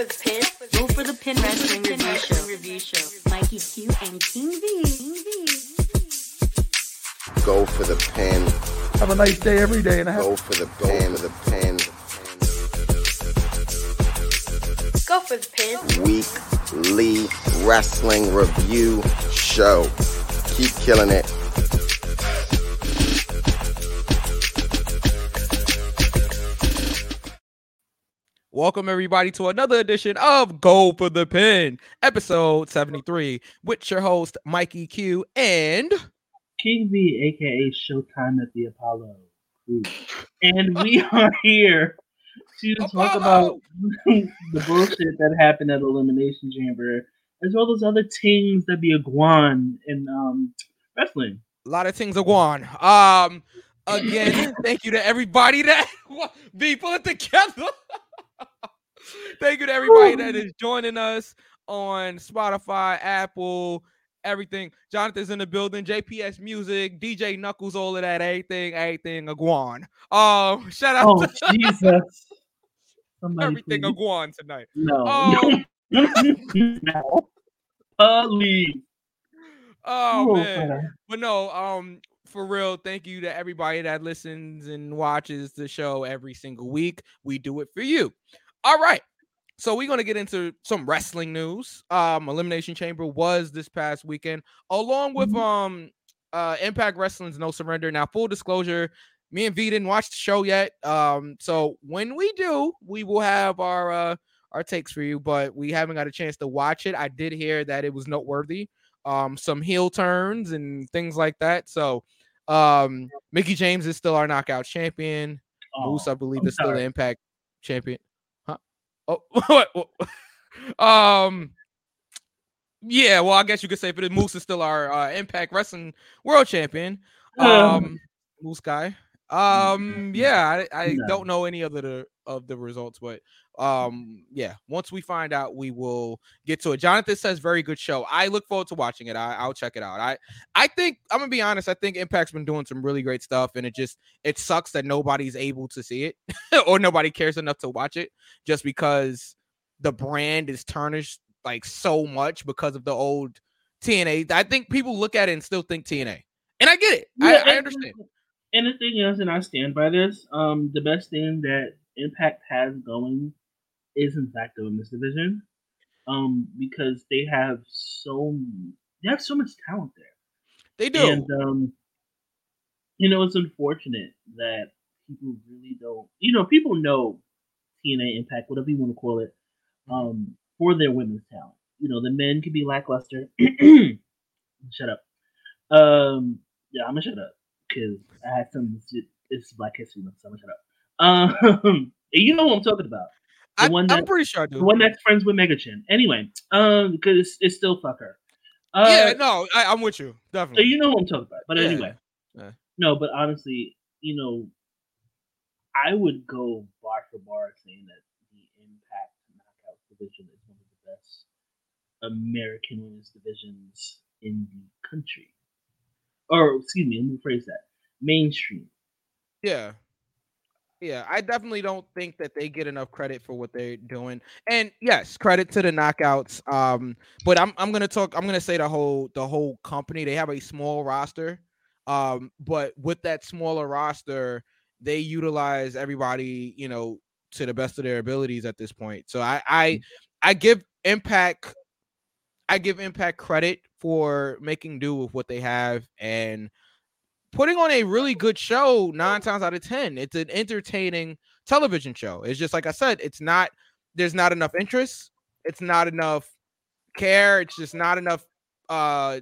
for the pin. Go for the pin wrestling review show. Review show. Mikey Q and King V. King V. Go for the pin. Have a nice day every day and a half. Go for the pin. The pin. Go for the pin. Weekly wrestling review show. Keep killing it. Welcome everybody to another edition of Go for the Pin, episode 73, with your host Mikey Q and King V, aka Showtime at the Apollo And we are here to talk about the bullshit that happened at Elimination Chamber, as well as other things that be a guan in um, wrestling. a lot of things are going. Um, again, thank you to everybody that be put together. Thank you to everybody that is joining us on Spotify, Apple, everything. Jonathan's in the building, JPS Music, DJ Knuckles, all of that, everything, everything a guan. Um, shout out Oh, to Jesus. Somebody everything a please. guan tonight. No. Um, no. Please. Oh man. But no, um, for real, thank you to everybody that listens and watches the show every single week. We do it for you. All right. So we're gonna get into some wrestling news. Um, Elimination Chamber was this past weekend, along with Mhm. um uh Impact Wrestling's No Surrender. Now, full disclosure, me and V didn't watch the show yet. Um, so when we do, we will have our uh our takes for you, but we haven't got a chance to watch it. I did hear that it was noteworthy um some heel turns and things like that. So um Mickie James is still our knockout champion. Oh, Moose, I believe, I'm is still the impact champion. Huh? Oh what, what- um yeah, well, I guess you could say for the Moose is still our uh, impact wrestling world champion. Um Moose guy. Um yeah, I, I No. don't know any of the of the results, but um yeah, once we find out, we will get to it. Jonathan says very good show. I look forward to watching it. I, I'll check it out. I I think I'm gonna be honest. I think Impact's been doing some really great stuff, and it just it sucks that nobody's able to see it or nobody cares enough to watch it, just because the brand is tarnished like so much because of the old TNA. I think people look at it and still think TNA, and I get it. Yeah, I, I and- understand. And the thing is, and I stand by this, um, the best thing that Impact has going is in fact the women's division. Um, because they have so they have so much talent there. They do. And um, you know, it's unfortunate that people really don't. You know, people know TNA Impact, whatever you want to call it, um, for their women's talent. You know, the men can be lackluster. shut up. Um, yeah, I'm gonna shut up because I had some. It's Black History Month, so I'm gonna shut up. Um, you know what I'm talking about. The I, one I'm pretty sure I do. The one that's friends with Megachin. Anyway, um, because it's, it's still fuck her. Uh, yeah, no, I, I'm with you. so Definitely. you know what I'm talking about. But Yeah. anyway, Yeah. no. But honestly, you know, I would go bar for bar saying that the Impact Knockout division is one of the best American women's divisions in the country. Or excuse me, let me rephrase that. Mainstream. Yeah. Yeah, I definitely don't think that they get enough credit for what they're doing. And yes, credit to the knockouts. Um, but I'm I'm gonna talk, I'm gonna say the whole the whole company, they have a small roster. Um, but with that smaller roster, they utilize everybody, you know, to the best of their abilities at this point. So I I I give Impact I give Impact credit for making do with what they have and putting on a really good show nine times out of ten. It's an entertaining television show. It's just like I said, it's not there's not enough interest, it's not enough care, it's just not enough uh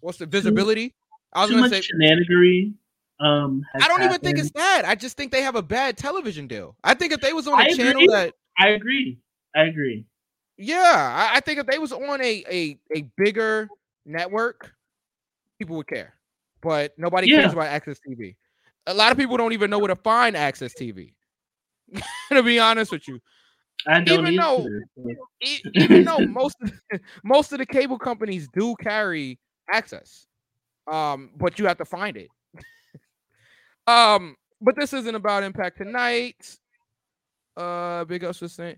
what's the visibility? I was Too gonna much say shenanigery. Um, I don't even think it's that. I just think they have a bad television deal. I think if they was on a I channel agree. that I agree. I agree. yeah, I, I think if they was on a a a bigger network, people would care. But nobody Yeah. cares about AXS TV. A lot of people don't even know where to find AXS TV. to be honest with you, I don't Even though- even though most of the, most of the cable companies do carry access, um, but you have to find it. um, but this isn't about Impact tonight. Uh, big ups for saying,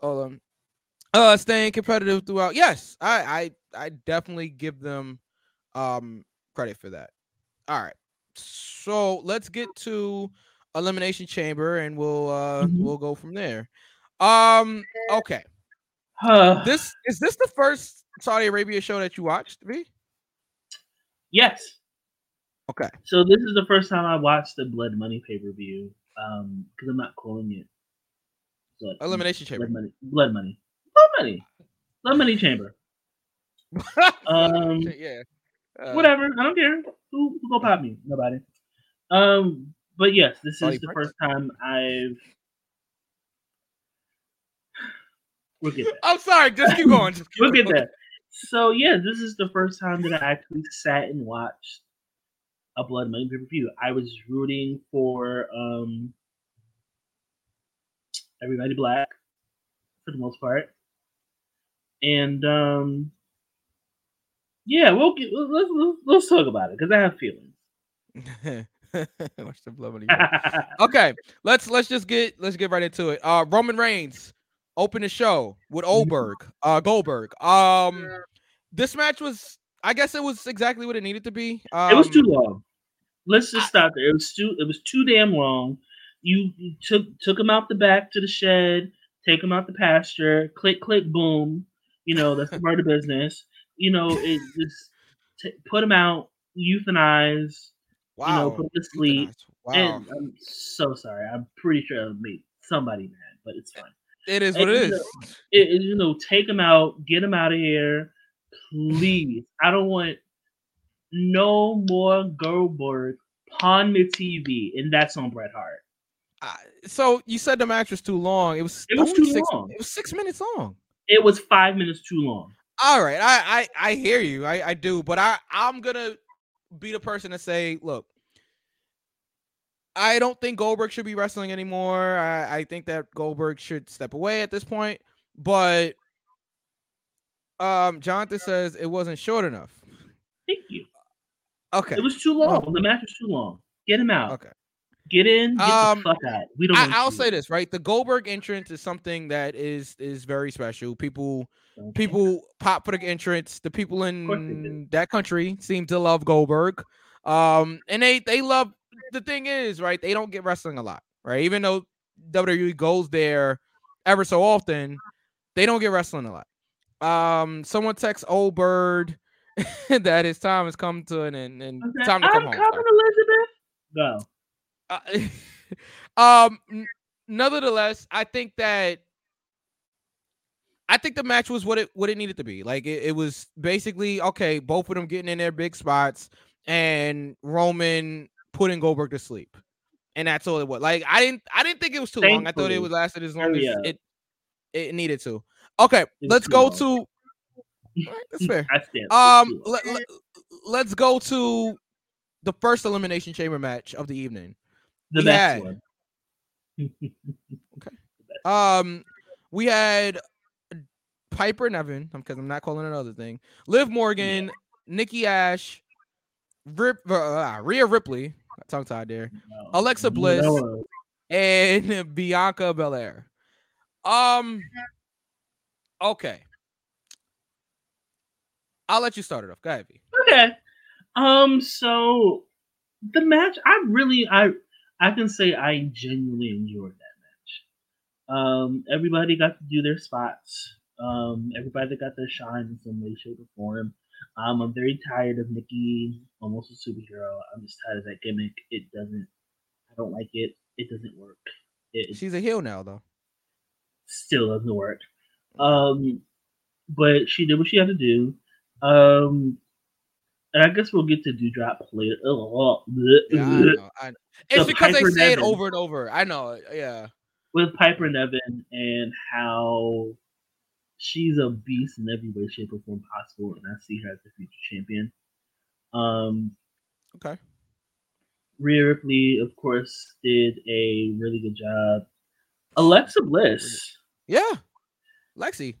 hold on. Uh, staying competitive throughout. Yes, I I I definitely give them um credit for that. All right, so let's get to elimination chamber, and we'll uh Mhm. we'll go from there. Um, okay. Uh, This is this the first Saudi Arabia show that you watched, V? yes. Okay. So this is the first time I watched the Blood Money pay per view. Um, because I'm not calling it Blood, Elimination chamber. Blood Money. Blood Money. Blood Money. Blood Money Chamber. Um, yeah. Uh, whatever. I don't care. Who, who go pop me? Nobody. Um, but yes, this is the Prince. first time I've. We'll get there. I'm sorry. Just keep going. Just keep We'll get going. there. So yeah, this is the first time that I actually sat and watched a Blood Money pay per view. I was rooting for um everybody black for the most part, and um yeah, we'll get let's let's, let's talk about it because I have feelings. Watch the blood money. okay, let's let's just get let's get right into it. Uh Roman Reigns opened the show with Oberg, uh Goldberg. Um this match was I guess it was exactly what it needed to be. Um, it was too long. Let's just stop there. It was too it was too damn long. You, you took took him out the back to the shed, take him out the pasture, click click boom. You know that's the part of business. You know it just t- put them out, euthanize. wow. You know, put him to sleep. Wow. And I'm so sorry. I'm pretty sure I made somebody mad, but it's fine. it is what and, it you know, it- you know, take them out, get them out of here, please. I don't want no more Goldberg on the TV, and that's on Bret Hart. Uh, so you said the match was too long. It was It was too six, long. It was six minutes long. It was five minutes too long. All right, I I, I hear you. I, I do, but I I'm gonna be the person to say, look, I don't think Goldberg should be wrestling anymore. I, I think that Goldberg should step away at this point. But um, Jonathan says it wasn't short enough. Thank you. Okay, It was too long. The match was too long. Get him out. okay. Get in. Get Um, the fuck out. We don't. I, I'll say this right: the Goldberg entrance is something that is is very special. People Okay. people pop for the entrance. The people course they do. in that country seem to love Goldberg. Um, and they they love the thing is, right? They don't get wrestling a lot, right? Even though WWE goes there ever so often, they don't get wrestling a lot. Um, someone texts Old Bird that his time has come to an end and Okay, time to come I'm home. coming, Elizabeth. Go. Uh, um, n- nevertheless, I think that I think the match was what it what it needed to be. Like it, it was basically okay, both of them getting in their big spots and Roman putting Goldberg to sleep. And that's all it was. Like I didn't I didn't think it was too long. I thought it Thankfully. was lasted as long Hurry as it it needed to. Okay, was let's go long. to right, that's fair. Um, let, us go to the first elimination chamber match of the evening. The we best had- one. Um, we had Piper Niven, because I'm not calling it another thing. Liv Morgan, Nikki Ash, Rip, uh, Rhea Ripley, tongue tied there, No. Alexa Bliss, No. and Bianca Belair. Um, okay. I'll let you start it off. Go ahead, V. Okay. Um. So the match, I really, I, I can say I genuinely enjoyed that match. Um. Everybody got to do their spots. Um. Everybody got their shine in some way, shape, or form. Um. I'm very tired of Nikki, almost a superhero. I'm just tired of that gimmick. It doesn't. I don't like it. It doesn't work. It, She's a heel now, though. still doesn't work. Um, but she did what she had to do. Um, and I guess we'll get to Doudrop later. Oh, Yeah, I know. I know. It's So because they Piper say it over and over. I know. Yeah. with Piper Niven and how she's a beast in every way, shape, or form possible, and I see her as the future champion. Um, Okay. Rhea Ripley, of course, did a really good job. Alexa Bliss, Yeah. Lexi.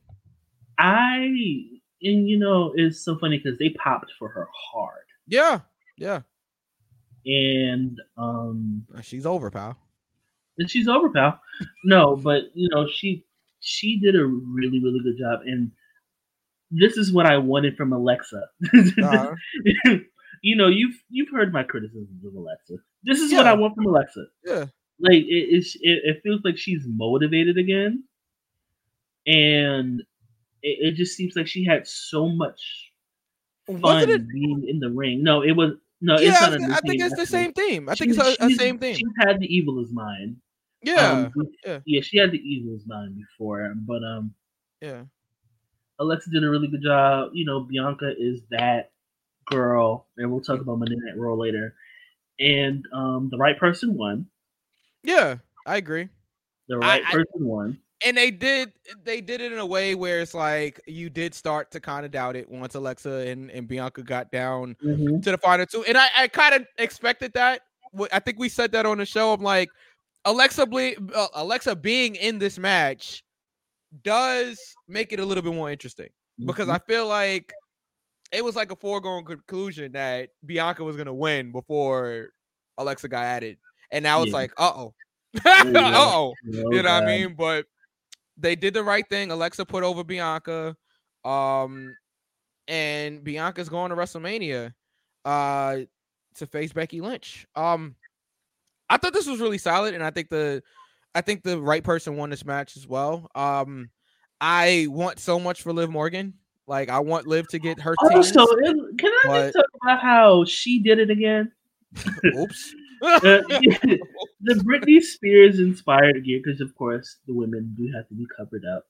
I and you know it's so funny because they popped for her hard, Yeah. Yeah. and um, She's over, pal. and she's over, pal. No, but you know she she did a really really good job, and this is what I wanted from Alexa. Uh-huh. you know, you've you've heard my criticisms of Alexa. This is what I want from Alexa. Yeah. Like it, it, it feels like she's motivated again, and it, it just seems like she had so much fun it being in the ring. No, it was no. yeah, it's I, not a th- I think it's the same theme. I think She's- it's a same theme. She had the evil is mine. Yeah, Um, yeah. yeah, she had the evil is mine before, but um, yeah. Alexa did a really good job. You know, Bianca is that girl, and we'll talk about Monday Night Raw later. And um, the right person won. Yeah, I agree. The right I- person won. And they did they did it in a way where it's like you did start to kind of doubt it once Alexa and, and Bianca got down Mhm. to the final two. And I, I kind of expected that. I think we said that on the show. I'm like, Alexa ble- uh, Alexa being in this match does make it a little bit more interesting because Mhm. I feel like it was like a foregone conclusion that Bianca was gonna win before Alexa got added, and now it's Yeah. like, uh oh, uh oh, Oh, you know what I mean? But they did the right thing. Alexa put over Bianca, um, and Bianca's going to WrestleMania, uh, to face Becky Lynch. Um, I thought this was really solid, and I think the, I think the right person won this match as well. Um, I want so much for Liv Morgan. Like I want Liv to get her team. Also, it- can I but- just talk about how she did it again? Oops. Uh, the Britney Spears inspired gear, because of course the women do have to be covered up.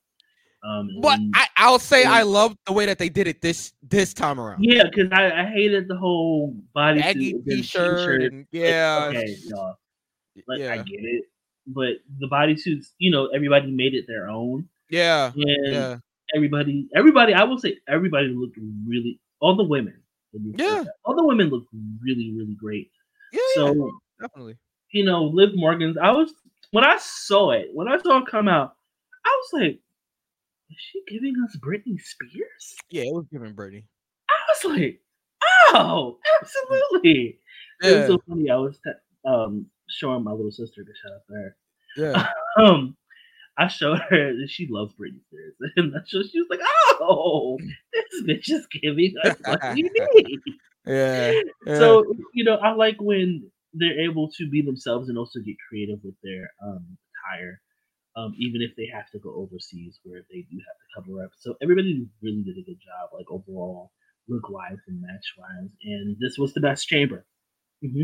Um, but I, I'll say I love the way that they did it this this time around. yeah, because I, I hated the whole body Baggy t-shirt and yeah, okay, no, like I get it, but the bodysuits, you know, everybody made it their own, yeah, and yeah. everybody, everybody, I will say, everybody looked really. All the women, let me say Yeah. all the women looked really, really great. Yeah, So yeah, definitely. You know, Liv Morgan's. I was when I saw it, when I saw it come out, I was like, "Is she giving us Britney Spears?" Yeah, it was giving Britney. I was like, "Oh, absolutely!" It was so funny. I was um showing my little sister to shout out to her. yeah, Um, I showed her that she loves Britney Spears, and showed, she was like, "Oh, this bitch is giving us what we need." yeah. yeah. So you know, I like when they're able to be themselves and also get creative with their um attire, um, even if they have to go overseas where they do have to cover up. So everybody really did a good job, like overall, look wise and match wise. And this was the best chamber. hmm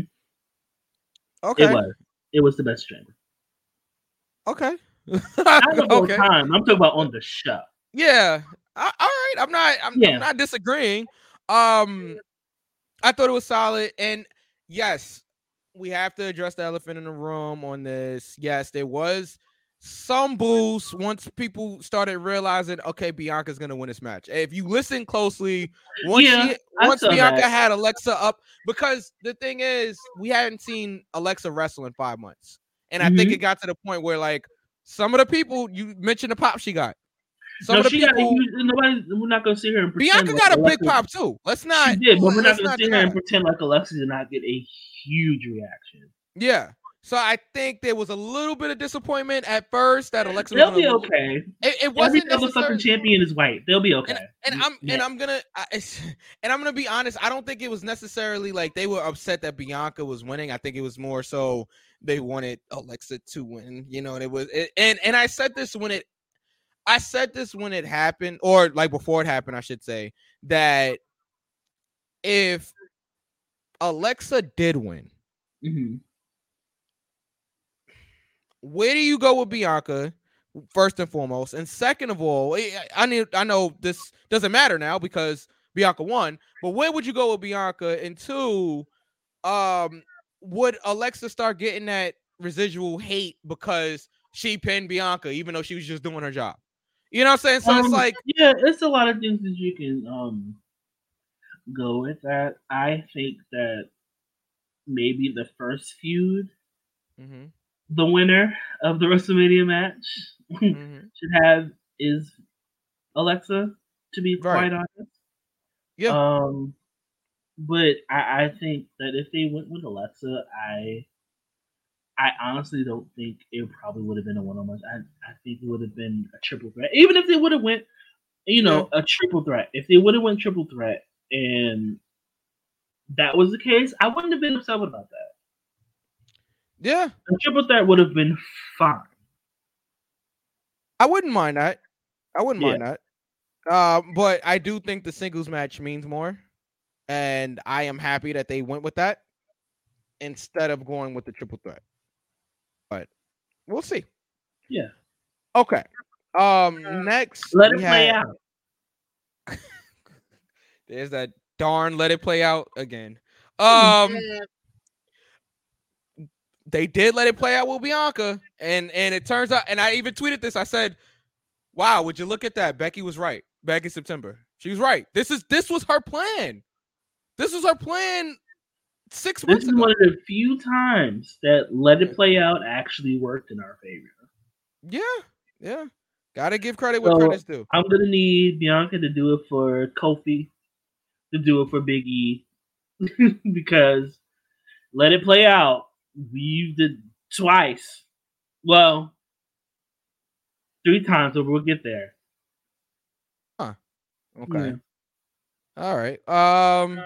okay, It was. It was the best chamber. okay, Not the whole okay. time. I'm talking about on the show. Yeah. I, all right. I'm not. I'm, Yeah. I'm not disagreeing. Um, I thought it was solid, and yes, we have to address the elephant in the room on this. Yes, there was some boost once people started realizing, okay, Bianca's gonna win this match. If you listen closely, once Yeah, she, once Bianca that. had Alexa up, because the thing is, we hadn't seen Alexa wrestle in five months, and I think Mhm. it got to the point where like some of the people you mentioned the pop she got. Some no, of the she people, got huge, nobody. We're not gonna sit here and pretend. Bianca like got a big pop too. Let's not. She did, but we're not gonna not sit here and pretend like Alexa did not get a huge reaction. Yeah. So I think there was a little bit of disappointment at first that Alexa. They'll gonna be lose. okay. It, it wasn't other fucking necessarily. champion is white. They'll be okay. And, and I'm Yeah. and I'm gonna I, and I'm gonna be honest. I don't think it was necessarily like they were upset that Bianca was winning. I think it was more so they wanted Alexa to win. You know, and it was it, and and I said this when it, I said this when it happened, or like before it happened, I should say that if Alexa did win, Mhm. where do you go with Bianca? First and foremost, and second of all, I need I know this doesn't matter now because Bianca won, but where would you go with Bianca? And two, um, would Alexa start getting that residual hate because she pinned Bianca, even though she was just doing her job? You know what I'm saying? So it's Um, like, yeah, it's a lot of things that you can um go with that. I think that maybe the first feud, Mhm, the winner of the WrestleMania match mhm. should have is Alexa. To be Right. quite honest, yeah, Um, but I, I think that if they went with Alexa, I I honestly don't think it probably would have been a one on one. I, I think it would have been a triple threat. Even if they would have went, you know, a triple threat. If they would have went triple threat and that was the case, I wouldn't have been upset about that. Yeah, A triple threat would have been fine. I wouldn't mind that. I wouldn't Yeah. mind that. Um, but I do think the singles match means more, and I am happy that they went with that instead of going with the triple threat. But we'll see. Yeah. Okay. Um. Next, Let we it play out. There's that darn let it play out again. Um. they did let it play out with Bianca, and and it turns out, and I even tweeted this. I said, "Wow, would you look at that? Becky was right back in September. She was right. This is this was her plan. This was her plan six This months is ago. one of the few times that let it play out actually worked in our favor. Yeah, yeah. Gotta give credit where So- credit's due. I'm gonna need Bianca to do it for Kofi, to do it for Big E, because let it play out. We've did twice. Well, three times, but we'll get there. Huh. Okay. All right. Um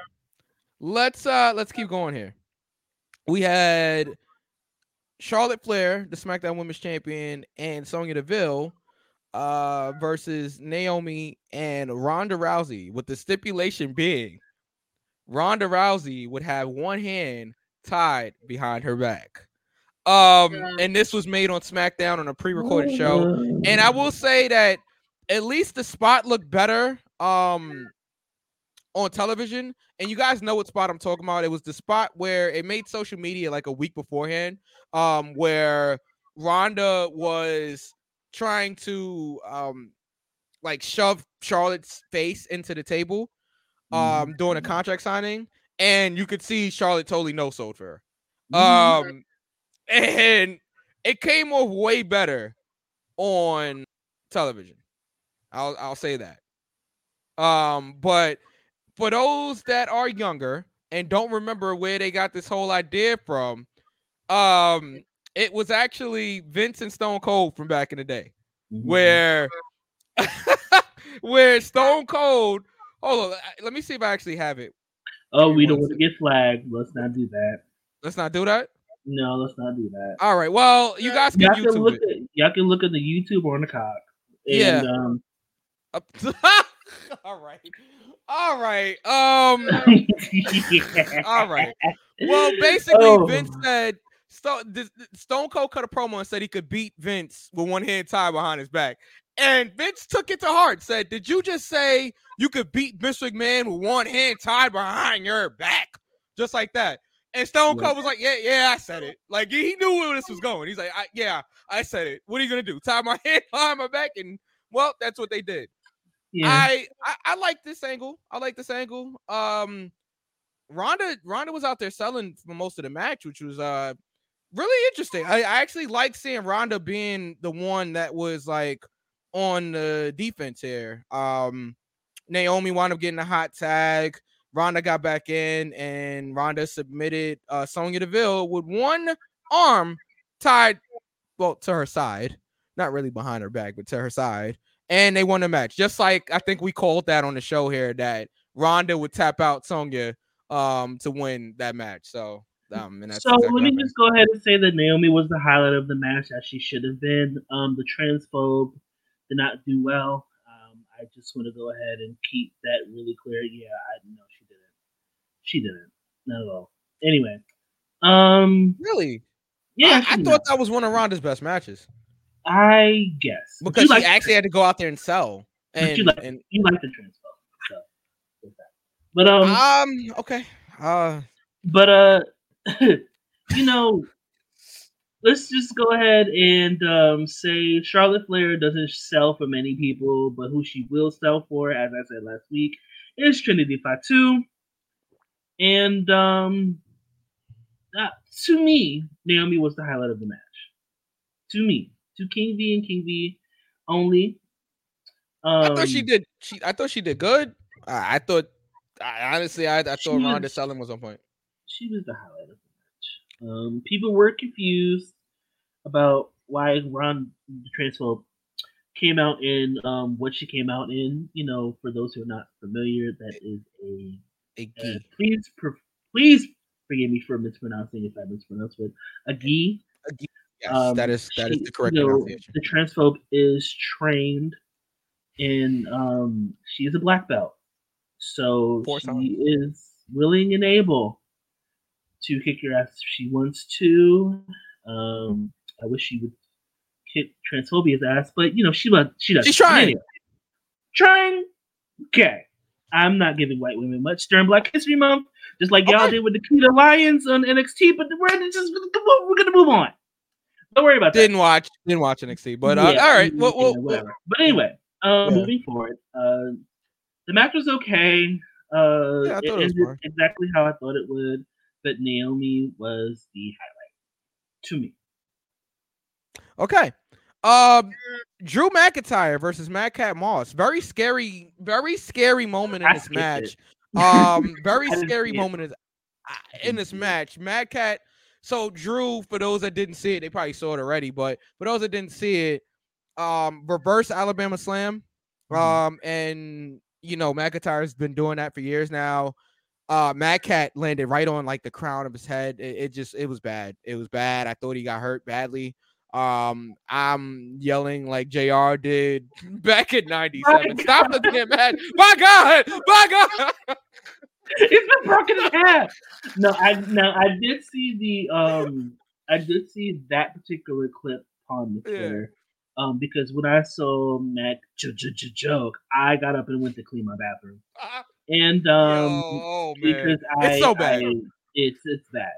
let's uh let's keep going here. We had Charlotte Flair, the SmackDown Women's Champion, and Sonya Deville uh versus Naomi and Ronda Rousey, with the stipulation being Ronda Rousey would have one hand tied behind her back. Um, and this was made on SmackDown on a pre-recorded show. And I will say that at least the spot looked better um on television. And you guys know what spot I'm talking about. It was the spot where it made social media like a week beforehand, um, where Ronda was trying to um like shove Charlotte's face into the table um during a contract signing, and you could see Charlotte totally no sold for her. Um and it came off way better on television. I'll I'll say that. Um, but for those that are younger and don't remember where they got this whole idea from, um, it was actually Vince and Stone Cold from back in the day, Mhm. where where Stone Cold. Hold on, let me see if I actually have it. oh, we don't want to get flagged. Let's not do that. Let's not do that. No, let's not do that. All right. Well, you guys can Y'all can YouTube look it. at y'all can look at the YouTube or on the cock. Yeah. And, um, All right. All right. Um. All right. Well, basically, Oh. Vince said Stone, Stone Cold cut a promo and said he could beat Vince with one hand tied behind his back. And Vince took it to heart. Said, "Did you just say you could beat Mr. McMahon with one hand tied behind your back, just like that?" And Stone Cold was like, "Yeah, yeah, I said it. Like he knew where this was going. He's like, I, "Yeah, I said it. What are you gonna do? Tie my hand behind my back?" And well, that's what they did. yeah. I, I I like this angle. I like this angle. Um, Ronda Ronda was out there selling for most of the match, which was uh really interesting. I, I actually like seeing Ronda being the one that was like on the defense here. Um, Naomi wound up getting a hot tag. Ronda got back in, and Ronda submitted uh Sonya Deville with one arm tied, well, to her side, not really behind her back, but to her side and they won the match. Just like I think we called that on the show here that Ronda would tap out Sonya um to win that match. So um and so exactly let me just go ahead and say that Naomi was the highlight of the match, as she should have been. Um, the transphobe did not do well. Um, I just want to go ahead and keep that really clear. Yeah, I know she didn't. She didn't. Not at all. Anyway, um, really. yeah, I, I thought that was one of Ronda's best matches I guess because you she like, actually had to go out there and sell. And, you like- and you like the transphobe, so. But um, um okay. Uh But uh you know, let's just go ahead and um say Charlotte Flair doesn't sell for many people, but who she will sell for, as I said last week, is Trinity Fatu. And um uh, to me, Naomi was the highlight of the match. To me, to King V and King V only. Um, I thought she did she I thought she did good. I, I thought I, honestly I, I thought Ronda selling was on point. She was the highlight of the match. Um, people were confused about why Ron the transphobe came out in um, what she came out in. You know, for those who are not familiar, that is a A uh, please per- please forgive me for mispronouncing if I mispronounce it. A gi. Yes, Um, that is that is she- the correct you know, pronunciation. The transphobe is trained in um she is a black belt. So she is willing and able to kick your ass if she wants to. Um I wish she would kick transphobia's ass, but you know she was she does She's trying. Anyway. Trying. Okay. I'm not giving white women much during Black History Month, just like y'all Okay. did with the Kita Lions on NXT. But we're just we're gonna move on. Don't worry about that. Didn't watch didn't watch NXT, but uh, Yeah, all right. Well, well, whatever. But anyway, uh, Yeah. moving forward, uh, the match was okay. Uh, Yeah, it it ended exactly how I thought it would, but Naomi was the highlight to me. Okay. Um, Drew McIntyre versus Madcap Moss. Very scary, very scary moment in this match. Um, very scary moment in, in this match. Madcap. So Drew, for those that didn't see it, they probably saw it already. But for those that didn't see it, um, reverse Alabama Slam. Mhm. Um, and you know McIntyre's been doing that for years now. Uh, Madcap landed right on like the crown of his head. It, it just it was bad. It was bad. I thought he got hurt badly. Um, I'm yelling like JR did back in '97. Stop the damn match. My God, my God. it's been broken in half. No, I no, I did see the um I did see that particular clip on the Yeah. Um, because when I saw Mac j- j- j- joke, I got up and went to clean my bathroom. Ah, And yo, um oh because I it's so bad. I- it's it's that.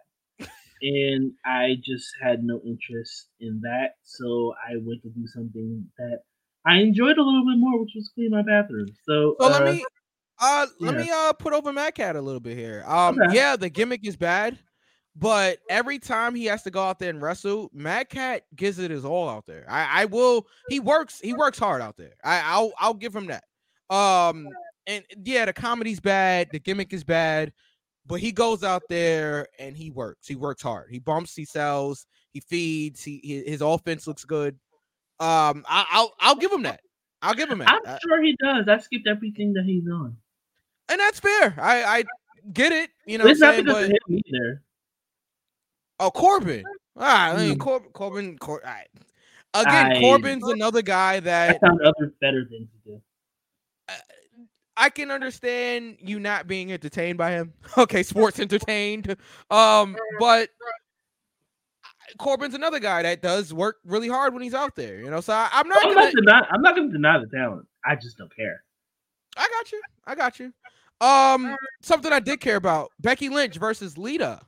and I just had no interest in that. So I went to do something that I enjoyed a little bit more, which was clean my bathroom. So, So let uh, me uh let yeah. me uh put over Madcap a little bit here. Um Okay. yeah, the gimmick is bad, but every time he has to go out there and wrestle, Madcap gives it his all out there. I, I will he works he works hard out there. I I'll I'll give him that. Um and yeah, the comedy's bad, the gimmick is bad, but he goes out there and he works. He works hard. He bumps, he sells, he feeds, he, his offense looks good. Um I, I'll I'll give him that. I'll give him that. I'm Uh, sure he does. I skipped everything that he's on. and that's fair. I I get it. You know, it's what I'm not saying? because But, of him either. oh, Corbin. Ah, I mean, Hmm. Cor- Corbin. Cor- all right. Again, I- Corbin's another guy that I found other better things to do. I can understand you not being entertained by him. Okay, sports entertained. Um, but Corbin's another guy that does work really hard when he's out there. You know, so I, I'm not I'm gonna. not, deny, I'm not going to deny the talent. I just don't care. I got you. I got you. Um, something I did care about: Becky Lynch versus Lita.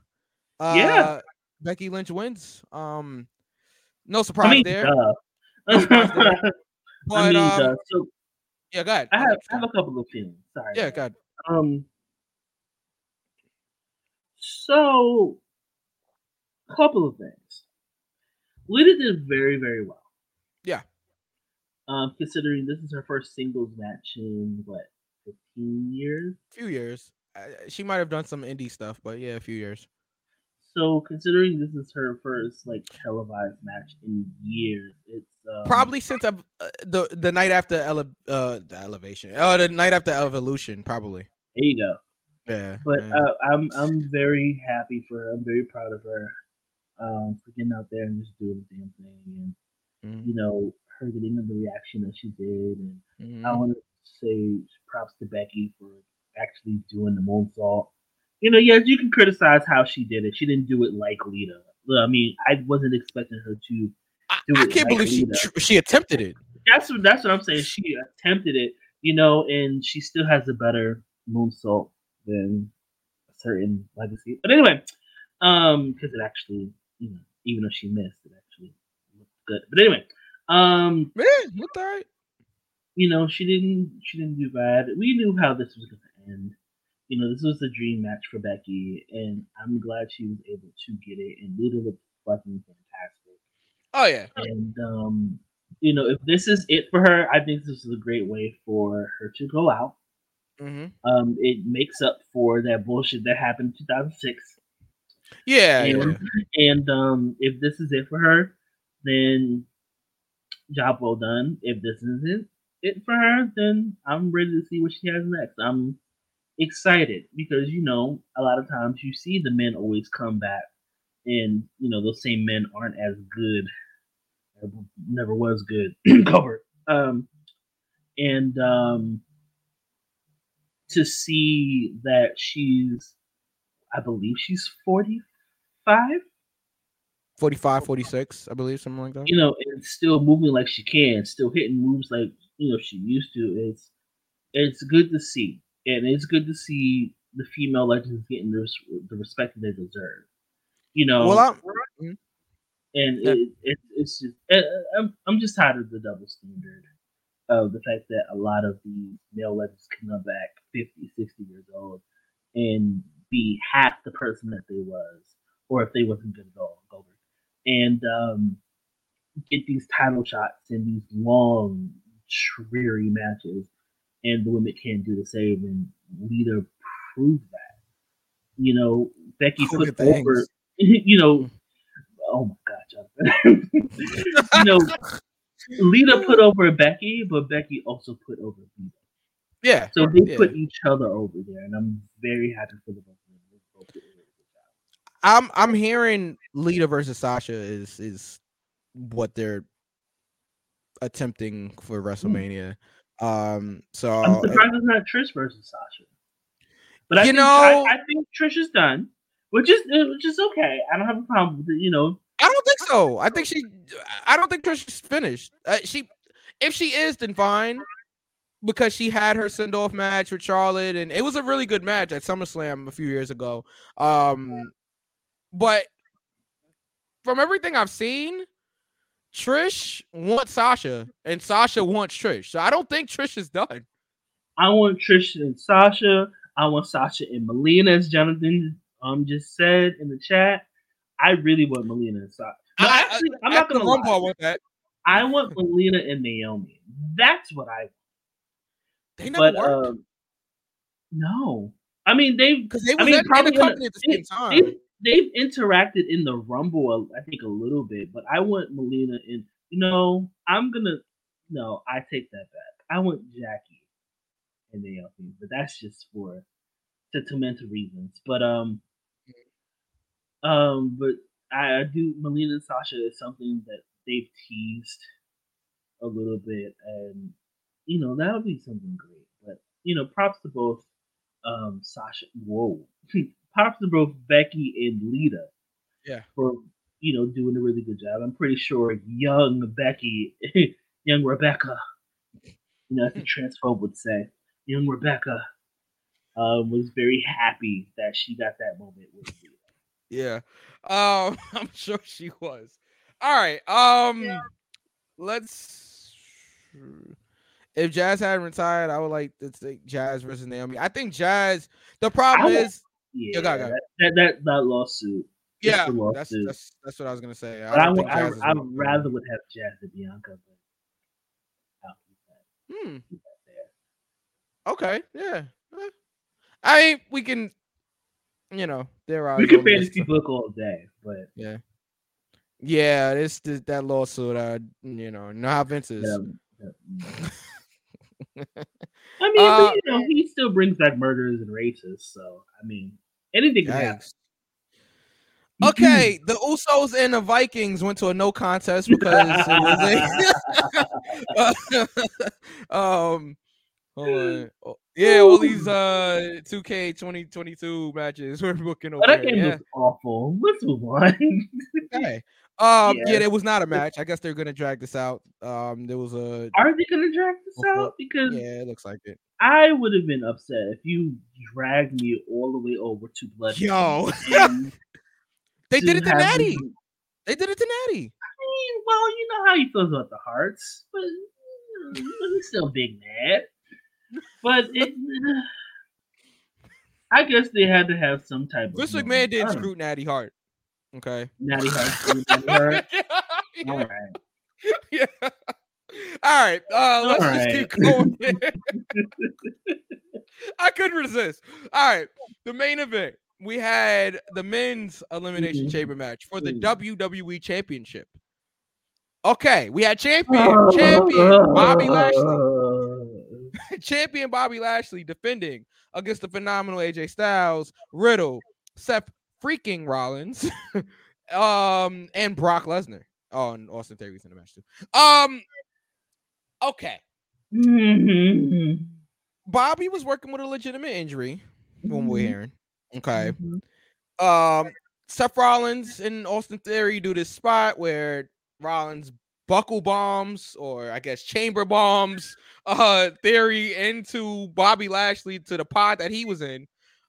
Uh, Yeah. Becky Lynch wins. Um, no I surprise mean, there. No surprise there. But I mean, um. So yeah, go ahead. I have, I have a couple of feelings. Sorry. yeah, go ahead. Um. So, a couple of things. Lita did very, very well. Yeah. Um, considering this is her first singles match in what, fifteen years. few years. She might have done some indie stuff, but yeah, a few years. So, considering this is her first like televised match in years, it's um, Probably since uh, the the night after ele- uh the elevation. Oh, the night after evolution, probably. There you go. Yeah. But yeah. uh, I'm I'm very happy for her. I'm very proud of her um, for getting out there and just doing the damn thing, and Mhm, you know her getting the reaction that she did. And I mhm. want to say props to Becky for actually doing the moonsault. You know, yes, you can criticize how she did it. She didn't do it like Lita. I mean, I wasn't expecting her to. I, I can't like believe she Lita. tr- she attempted it. That's what that's what I'm saying. She attempted it, you know, and she still has a better moonsault than a certain legacy. But anyway, um, because it actually, you know, even though she missed, it actually looked good. But anyway, um, Man, looked all right. you know, she didn't she didn't do bad. We knew how this was gonna end. You know, this was the dream match for Becky, and I'm glad she was able to get it. And Lita looked fucking fantastic. Oh yeah. And um, you know, if this is it for her, I think this is a great way for her to go out. hmm Um, it makes up for that bullshit that happened in 2006 Yeah, and, yeah. and um, if this is it for her, then job well done. If this isn't it for her, then I'm ready to see what she has next. I'm excited because you know a lot of times you see the men always come back, and you know those same men aren't as good, never was good covered. Um, and um, to see that she's, I believe she's forty five 45, 46, I believe, something like that. you know, and still moving like she can, still hitting moves like you know she used to. It's it's good to see, and it's good to see the female legends getting the, the respect that they deserve. You know, Well, I'm, and Yeah. it, it, it's just I'm I'm just tired of the double standard of the fact that a lot of these male legends can come back 50, 60 years old and be half the person that they was, or if they wasn't good at all, over, and um, get these title shots and these long, dreary matches, and the women can't do the same. And Lita proved that. You know, Becky put over. You know, oh my god, Jonathan. you know, Lita put over Becky, but Becky also put over Lita. yeah, So they Yeah. put each other over there, and I'm very happy for the both of them. They both did a really good job. I'm I'm hearing Lita versus Sasha is is what they're attempting for WrestleMania. Um, so I'm surprised it's not Trish versus Sasha. But I You think, know- I, I think Trish is done, which is which is okay. I don't have a problem with it. You know, I don't think so. I think she. I don't think Trish is finished. Uh, she, if she is, then fine, because she had her send off match with Charlotte, and it was a really good match at SummerSlam a few years ago. Um, but from everything I've seen, Trish wants Sasha, and Sasha wants Trish. So I don't think Trish is done. I want Trish and Sasha. I want Sasha and Melina, as Jonathan um just said in the chat. I really want Melina and Sasha. I- actually, I'm not gonna Rumble, I lie. want that. I want Melina and Naomi. That's what I. They never But worked um, no, I mean they've because they I mean, at, the probably gonna- at the same time. they've, they've interacted in the Rumble, I think, a little bit, but I want Melina and you know, I'm gonna no, I take that back. I want Jackie and Naomi, but that's just for sentimental reasons. But um, um, but I, I do Melina and Sasha is something that they've teased a little bit, and you know that would be something great. But you know, props to both um Sasha. Whoa, props to both Becky and Lita. Yeah. for you know doing a really good job. I'm pretty sure young Becky, young Rebecca, you know, as the transphobe would say, young Rebecca. Um, was very happy that she got that moment with Lita. Yeah. Um, I'm sure she was. All right. Um, let's. If Jazz hadn't retired, I would like to take Jazz versus Naomi. I think Jazz. The problem I is, Yeah. That, that that lawsuit. Yeah, that's that's that's what I was gonna say. I, would, think I, I gonna- rather would have Jazz and Bianca, but I'll keep that, Hmm. keep that there. Okay. Yeah. I mean, we can. You know, there are. We can fantasy book all day, but Yeah. Yeah, this, this that lawsuit. Uh, you know, Vince is. um, uh, I mean, Uh, but, you know, he still brings back murderers and racists. So I mean, anything can happen. Okay, the Usos and the Vikings went to a no contest because it was a um hold on. Oh, yeah, all these uh 2K 2022 matches we're booking over But that game Yeah. was awful. Let's move on. Okay. Um yeah. Yeah. it was not a match. I guess they're gonna drag this out. Um there was a Are they gonna drag this out? Because yeah, it looks like it. I would have been upset if you dragged me all the way over to Blood. Yo. They did it to Natty. me- They did it to Natty. I mean, well, you know how he feels about the hearts, but mm, he's still big mad. But it, I guess they had to have some type of. Vince. McMahon didn't screw Natty Hart. Okay. Natty Hart. Natty Hart. Yeah. All right. yeah. All right. Uh, let's All just right. keep going. I couldn't resist. All right. The main event we had the men's elimination Mhm. chamber match for the Mhm. WWE championship. Okay, we had champion, champion Bobby Lashley, champion Bobby Lashley defending against the phenomenal AJ Styles, Riddle, Seth freaking Rollins, um, and Brock Lesnar. Oh, and Austin Theory's in the match too. Um, okay, Mhm. Bobby was working with a legitimate injury, from what we're hearing. Okay. Mhm. um Seth Rollins and Austin Theory do this spot where Rollins buckle bombs or I guess chamber bombs uh Theory into Bobby Lashley to the pod that he was in.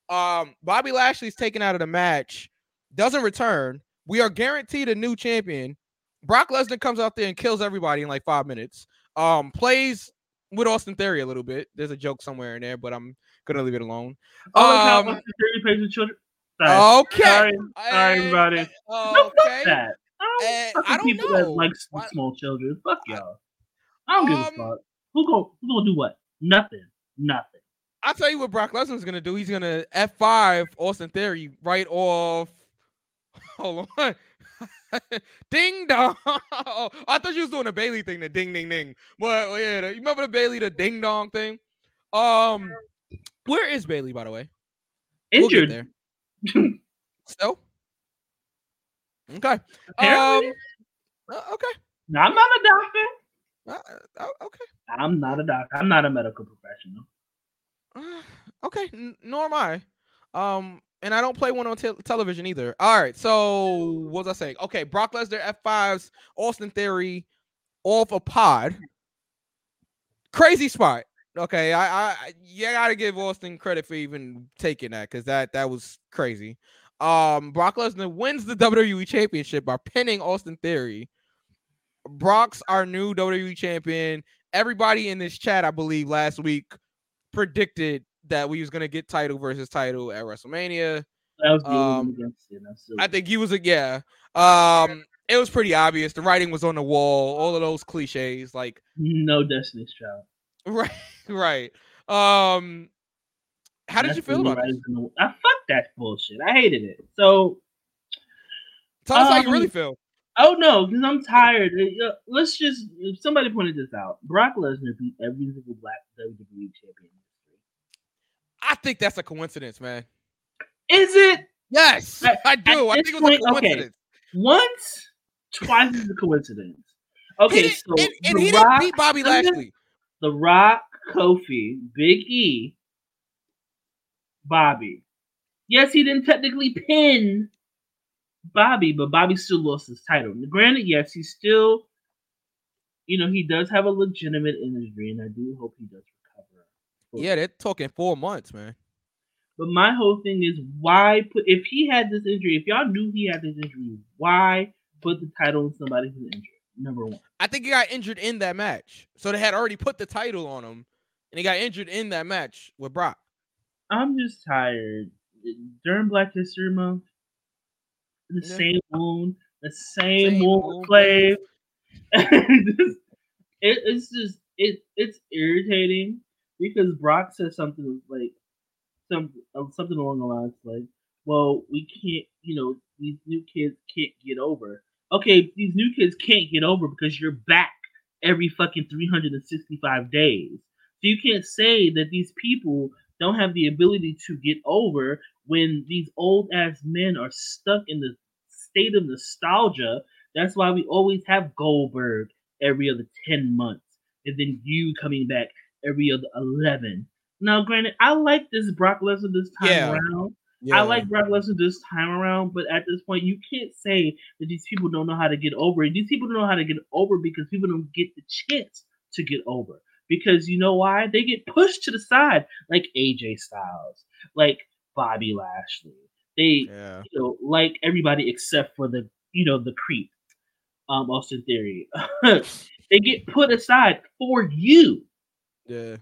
Um Bobby Lashley's taken out of the match, doesn't return. We are guaranteed a new champion. Brock Lesnar comes out there and kills everybody in like 5 minutes. Um plays with Austin Theory a little bit. There's a joke somewhere in there, but I'm gonna leave it alone. Oh, Um, Austin Theory plays with children. Sorry. Okay. Sorry, sorry, everybody. and- No, fuck okay. I don't I don't people know. that like Why- small children. Fuck y'all. I don't give a Um, fuck. Who go? Who gonna do what? Nothing. Nothing. I'll tell you what Brock Lesnar's gonna do. He's gonna F5 Austin Theory right off. Hold on. ding dong. Oh, I thought you was doing a Bayley thing, the ding ding ding. But yeah, the- you remember the Bayley, the ding dong thing? Um, where is Bayley, by the way? We'll Injured. there. Still? Okay. Apparently. Um, uh, okay. No, I'm not a doctor. Uh, uh, okay. I'm not a doctor. I'm not a medical professional. Uh, okay, n- nor am I. Um, and I don't play one on te- television either. All right, so what was I saying? Okay, Brock Lesnar F5s Austin Theory off a pod. Crazy spot. Okay, I, I I- you gotta give Austin credit for even taking that because that that was crazy. Um, Brock Lesnar wins the WWE Championship by pinning Austin Theory. Brock's our new WWE champion. Everybody in this chat, I believe, last week predicted that we was gonna get title versus title at WrestleMania. That was Um, against it. That's silly. I think he was a yeah. Um, it was pretty obvious. The writing was on the wall. All of those cliches, like no Destiny's Child. right, right. Um, how did you feel about this? writers in the- I fuck that bullshit. I hated it. So Tell us how you um, really feel. Oh no, because I'm tired. Uh, Let's just if somebody pointed this out. Brock Lesnar beat every single black WWE champion. I think that's a coincidence, man. Is it Yes, At- I do. I think it was a point, okay. coincidence. once, twice is a coincidence? Okay, so and, and he Rock, didn't beat Bobby Lashley. The Rock, Kofi, Big E, Bobby. Yes, he didn't technically pin Bobby, but Bobby still lost his title. Granted, yes, he still, you know, he does have a legitimate injury, and I do hope he does recover. Yeah, they're talking four months, man. But my whole thing is why put if he had this injury, if y'all knew he had this injury, why put the title on somebody who's injured? Number one. I think he got injured in that match. So they had already put the title on him, and he got injured in that match with Brock. I'm just tired. During Black History Month, the Yeah. same wound, the same, Same wound slave. it, it's just it it's irritating because Brock says something like some uh, something along the lines like, "Well, we can't, you know, these new kids can't get over." Okay, these new kids can't get over because you're back every fucking 365 days. So you can't say that these people don't have the ability to get over when these old ass men are stuck in the state of nostalgia. That's why we always have Goldberg every other 10 months and then you coming back every other 11. Now, granted, I like this Brock Lesnar this time Yeah. around. I like Brock Lesnar this time around, but at this point, you can't say that these people don't know how to get over. it. These people don't know how to get over because people don't get the chance to get over. Because you know why? They get pushed to the side, like AJ Styles, like Bobby Lashley. They, Yeah. you know, like everybody except for the, you know, the creep, um, Austin Theory. they get put aside for you. Yeah.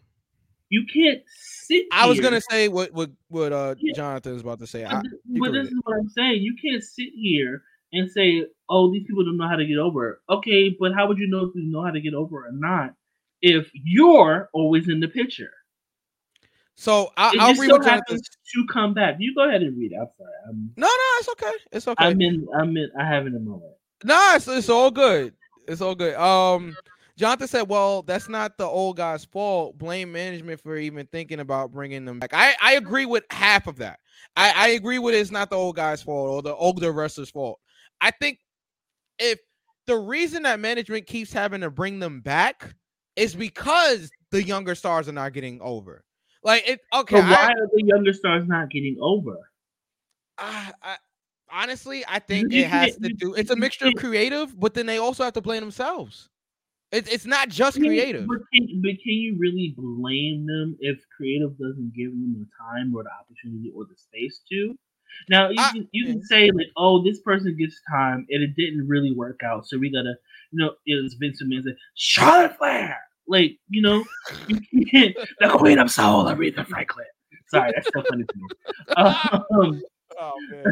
You can't sit. I was here- gonna say what what what uh Yeah. Jonathan was about to say. But, I, but this is what I'm saying. You can't sit here and say, "Oh, these people don't know how to get over." it." Okay, but how would you know if you know how to get over or not if you're always in the picture? So I, It I'll read so what Jonathan. happens to come back. You go ahead and read it. I'm sorry. I'm, No, no, it's okay. It's okay. I'm in. I'm in. I have it in my way. No, it's, it's all good. It's all good. Um, Jonathan said, "Well, that's not the old guy's fault. Blame management for even thinking about bringing them back." I I agree with half of that. I I agree with it's not the old guy's fault or the older wrestler's fault. I think if the reason that management keeps having to bring them back is because the younger stars are not getting over. Like it. Okay, But why I, are the younger stars not getting over? I, I honestly, I think it has to do. It's a mixture of creative, but then they also have to blame themselves. It's it's not just creative. But can, but can you really blame them if creative doesn't give them the time or the opportunity or the space to? Now you I- can you can say like, oh, this person gets time and it didn't really work out, so we gotta, you know, it was Vince McMahon said, Charlotte Flair, like you know, you can't the Queen of Soul, Aretha Franklin. Sorry, that's so funny to me. Um, Oh man.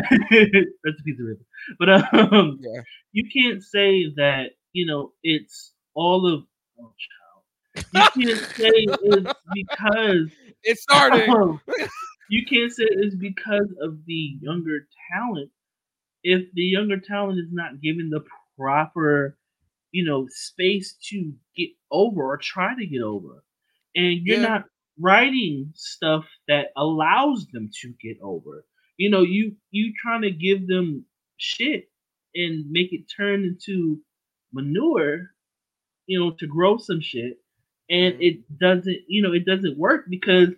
that's a piece of rhythm. But um, Yeah. you can't say that you know it's all of. Oh, child. You can't say it's because It started. um, you can't say it's because of the younger talent if the younger talent is not given the proper you know space to get over or try to get over. And you're Yeah. not writing stuff that allows them to get over. You know you you trying to give them shit and make it turn into manure you know to grow some shit. And Mhm. it doesn't you know it doesn't work because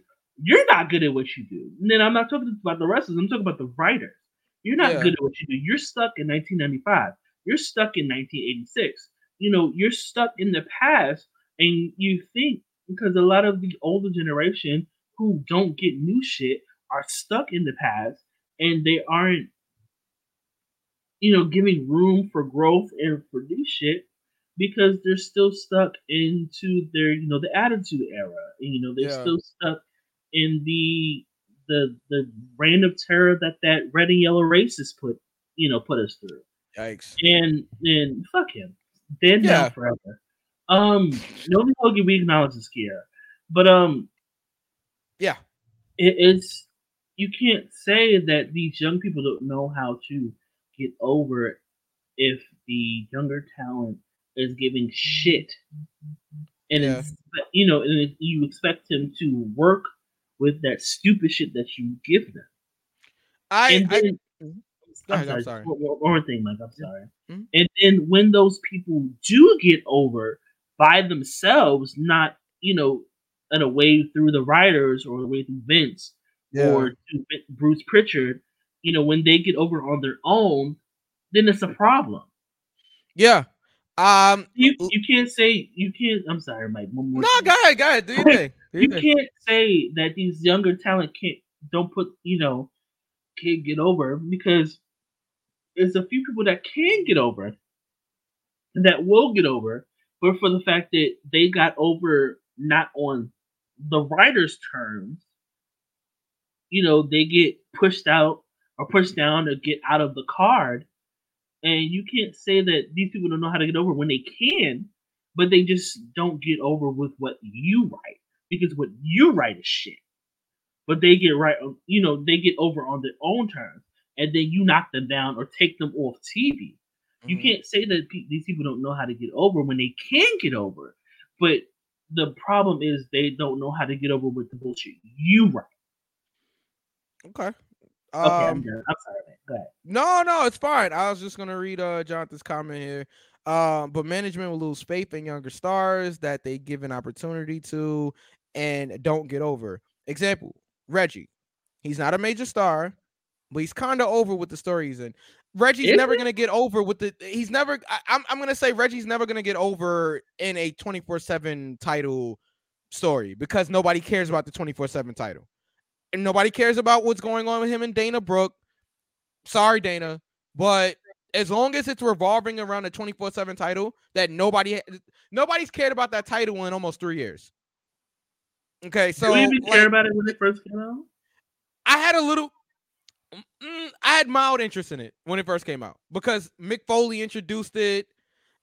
you're not good at what you do. And then i'm not talking about the wrestlers i'm talking about the writers. You're not Yeah. good at what you do. You're stuck in 1995 you're stuck in 1986 you know you're stuck in the past and you think because a lot of the older generation who don't get new shit are stuck in the past and they aren't you know giving room for growth and for new shit because they're still stuck into their you know the attitude era and, you know they're Yeah. still stuck in the the the reign of terror that that red and yellow racist put you know put us through Yikes. and and fuck him dead Yeah. now forever um no Hogan we acknowledge this here but um Yeah. it, it's you can't say that these young people don't know how to get over it if the younger talent is giving shit and Yeah. it's, you know and you expect him to work with that stupid shit that you give them I, and I then Mhm. I'm sorry, I'm sorry. One, more thing, Mike. I'm sorry. Mhm. And then when those people do get over by themselves, not you know, in a way through the writers or the way through Vince or Bruce Pritchard, you know, when they get over on their own, then it's a problem. yeah. Um. You you can't say you can't. I'm sorry, Mike. One more No, thing. go ahead. Go ahead. Do your thing. Do you your can't say that these younger talent can't don't put you know can't get over because there's a few people that can get over and that will get over, but for the fact that they got over not on the writer's terms, you know, they get pushed out or pushed down or get out of the card. And you can't say that these people don't know how to get over when they can, but they just don't get over with what you write because what you write is shit. But they get right, you know, they get over on their own terms, and then you knock them down or take them off TV. You Mhm. can't say that pe- these people don't know how to get over when they can get over. But the problem is they don't know how to get over with the bullshit you write. Okay. Okay, I'm Um, done. I'm sorry, man. Go ahead. No, no, it's fine. I was just gonna read uh Jonathan's comment here. Um, but management will lose faith in younger stars that they give an opportunity to and don't get over. Example, Reggie. He's not a major star, but he's kind of over with the story he's in. Reggie's Is never gonna get over with the he's never I, I'm I'm gonna say Reggie's never gonna get over in a 24-7 title story because nobody cares about the 24-7 title. And nobody cares about what's going on with him and Dana Brooke. Sorry, Dana, but as long as it's revolving around a 24-7 title that nobody nobody's cared about that title in almost three years. Okay, so you even like, care about it when it first came out? I had a little mm, I had mild interest in it when it first came out because Mick Foley introduced it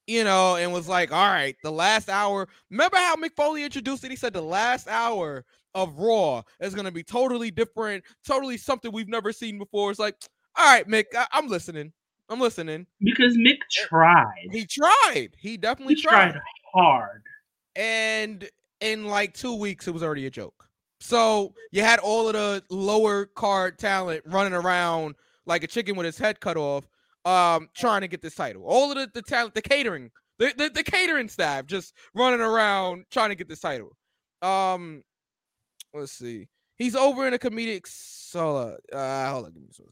you know, and was like, all right, the last hour. Remember how Mick Foley introduced it? He said the last hour of Raw is going to be totally different, totally something we've never seen before. It's like, all right, Mick, I- am listening. I'm listening. Because Mick tried. He tried. He definitely he tried. tried hard. And in like two weeks, it was already a joke. So you had all of the lower card talent running around like a chicken with his head cut off, um, trying to get this title. All of the, the talent, the catering, the, the, the catering staff just running around trying to get this title. Um, let's see. He's over in a comedic so uh hold on, give me some.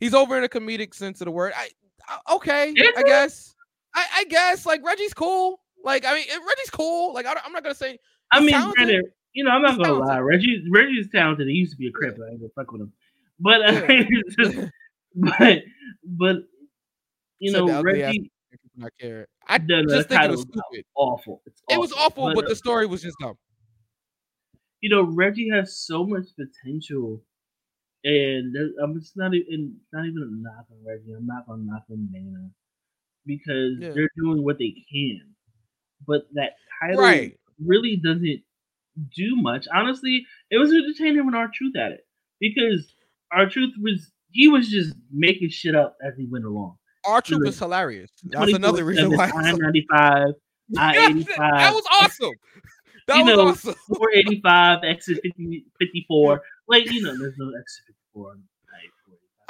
He's over in a comedic sense of the word. I, I okay, I guess. I, I guess like Reggie's cool. Like I mean, Reggie's cool. Like I, am not gonna say. I mean, granted, you know, I'm not gonna lie. Reggie Reggie's talented. He used to be a crip. I ain't gonna fuck with him. But uh, just, but but you know, Reggie. I care. I the, just the think it was stupid. Awful. It's awful. It was awful, but, but the story was just dumb you know, Reggie has so much potential, and I'm just not even not even a knock on Reggie. I'm not gonna knock on Dana because yeah. they're doing what they can, but that title right. really doesn't do much. Honestly, it was entertaining when R-Truth at it because R-Truth was he was just making shit up as he went along. R-Truth was hilarious. That's another reason why. I ninety five. I eighty five. That was awesome. That you was know, awesome. 485, exit 50, 54. Like, you know, there's no exit 54 on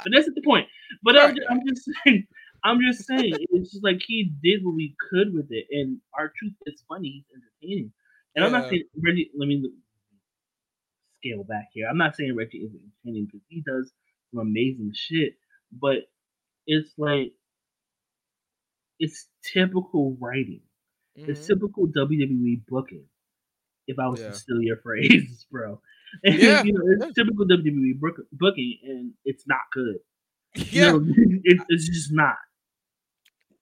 But that's not the point. But I'm, I'm just saying, I'm just saying, it's just like he did what we could with it. And R-Truth is funny, he's entertaining. And. I'm not saying Reggie, let me scale back here. I'm not saying Reggie isn't entertaining because he does some amazing shit. But it's like, it's typical writing. Mm-hmm. It's typical WWE booking if I was yeah. to steal your phrase, bro. And, yeah. you know, it's typical WWE booking, and it's not good. Yeah, you know, it, it's just not.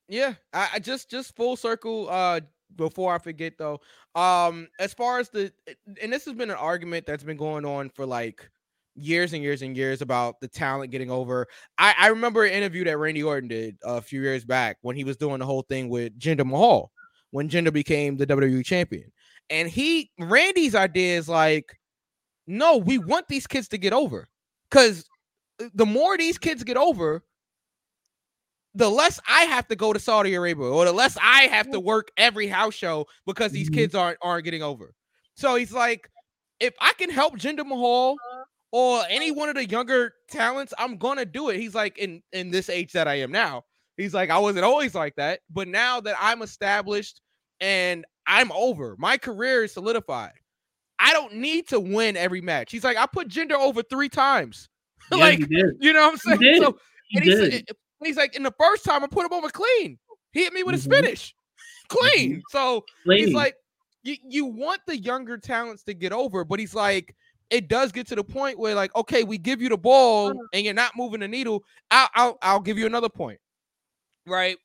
Yeah, I, I, just just full circle. Uh, before I forget though, um, as far as the and this has been an argument that's been going on for like years and years and years about the talent getting over. I, I remember an interview that Randy Orton did a few years back when he was doing the whole thing with Jinder Mahal when Jinder became the WWE champion. And he Randy's idea is like, no, we want these kids to get over. Cause uh, the more these kids get over, the less I have to go to Saudi Arabia, or the less I have to mm. work every house show because these mm-hmm. kids aren't aren't getting over. So he's like, if I can help Jinder Mahal uh-huh. or any one of the younger talents, I'm gonna do it. He's like, in in this age that I am now, he's like, I wasn't always like that, but now that I'm established and I'm over. My career is solidified. I don't need to win every match. He's like, I put Jinder over three times. Yeah, like, you know what I'm saying? So, he and he's, did. Eh, he's like, in the first time, I put him over clean. He hit me with mm-hmm. a finish, clean. Mm-hmm. So clean. he's like, you, you want the younger talents to get over, but he's like, it does get to the point where, like, okay, we give you the ball uh-huh. and you're not moving the needle. I'll, I'll, I'll give you another point, right?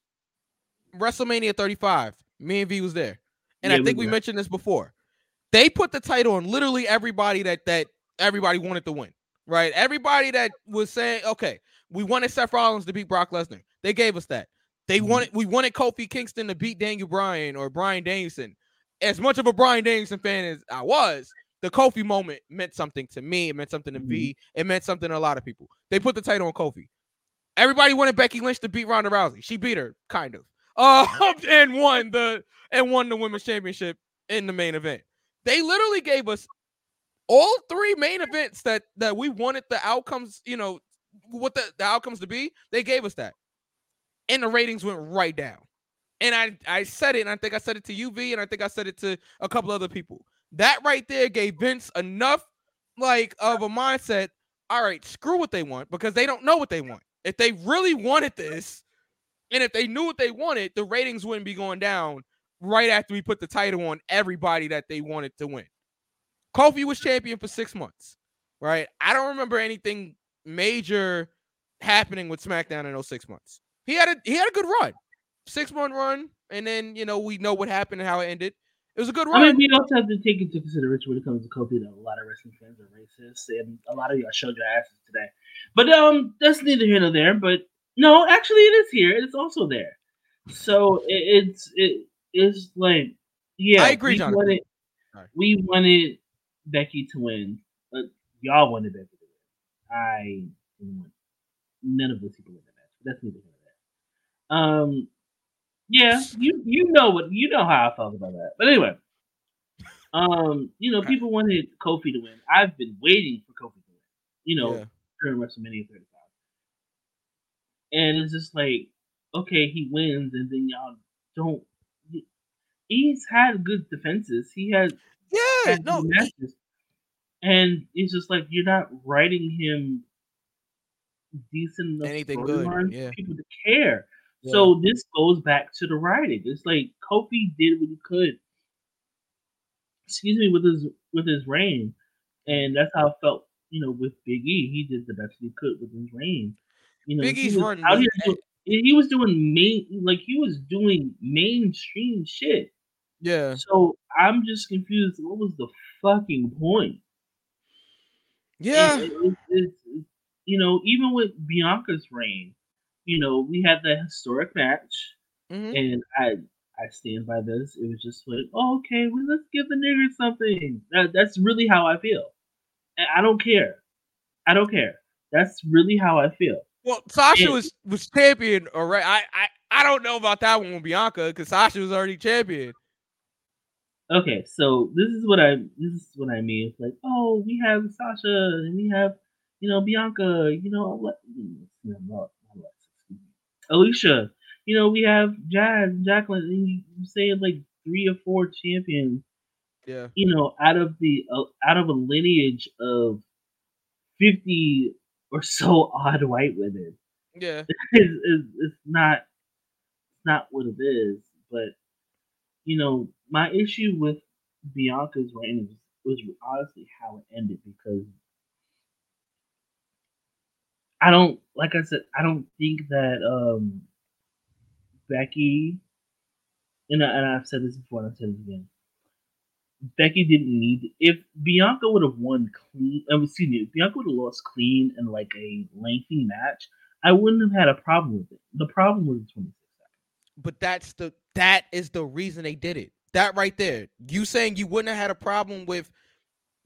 WrestleMania 35, me and V was there and yeah, I think we, we mentioned this before. They put the title on literally everybody that that everybody wanted to win, right? Everybody that was saying, okay, we wanted Seth Rollins to beat Brock Lesnar. They gave us that. They mm-hmm. wanted we wanted Kofi Kingston to beat Daniel Bryan or Bryan Danielson. As much of a Bryan Danielson fan as I was, the Kofi moment meant something to me. It meant something to mm-hmm. V. It meant something to a lot of people. They put the title on Kofi. Everybody wanted Becky Lynch to beat Ronda Rousey. She beat her, kind of. Uh, and won the and won the women's championship in the main event. They literally gave us all three main events that that we wanted the outcomes, you know, what the, the outcomes to be. They gave us that. And the ratings went right down. And I I said it, and I think I said it to UV, and I think I said it to a couple other people. That right there gave Vince enough like of a mindset. All right, screw what they want because they don't know what they want. If they really wanted this, and if they knew what they wanted, the ratings wouldn't be going down right after we put the title on everybody that they wanted to win. Kofi was champion for six months, right? I don't remember anything major happening with SmackDown in those six months. He had a he had a good run, six month run, and then you know we know what happened and how it ended. It was a good run. I mean, we also have to take into consideration when it comes to Kofi that a lot of wrestling fans are racist, and a lot of y'all showed your asses today. But um, that's neither here nor there. But no, actually, it is here. It's also there So it, it's it's like yeah, I agree, we Jonathan. wanted, Sorry. we wanted Becky to win, but y'all wanted Becky to win. I didn't want none of those people in the match. But that's neither here nor there. Um, yeah, you you know what you know how I felt about that. But anyway, um, you know, people wanted Kofi to win. I've been waiting for Kofi to win. You know, Yeah. during WrestleMania 35. And it's just like, okay, he wins, and then y'all don't. He's had good defenses. He had Yeah, had no, he- and it's just like you're not writing him decent enough Anything good, yeah. for people to care. Yeah. So this goes back to the writing. It's like Kofi did what he could. Excuse me, with his with his reign, and that's how it felt. You know, with Big E, he did the best he could with his reign. You know, Big he E's was out was- here doing- he was doing main like he was doing mainstream shit. Yeah, So I'm just confused. What was the fucking point? yeah, it- it- it's- you know, even with Bianca's reign, you know, we had that historic match, mhm. and I I stand by this. It was just like, oh, okay, well, let's give the nigger something. That, that's really how I feel. And I don't care. I don't care. That's really how I feel. Well, Sasha Yeah. was was champion, all right. I I I don't know about that one with Bianca because Sasha was already champion. Okay, so this is what I this is what I mean. It's like, oh, we have Sasha and we have, you know, Bianca. You know, what? not- not Alexa, excuse me. Alicia. You know, we have Jazz, Jacqueline. And you you say like three or four champions. Yeah, You know, out of the uh, out of a lineage of fifty or so odd white women. yeah, It's, it's, it's not it's not what it is. But you know, my issue with Bianca's reign was, was honestly how it ended because I don't like I said, I don't think that um Becky and, I, and I've said this before and I've said it again. Becky didn't need if Bianca would have won clean um, excuse me, if Bianca would have lost clean in like a lengthy match, I wouldn't have had a problem with it. The problem was the 26 seconds. but that's the that is the reason they did it. That right there. You saying you wouldn't have had a problem with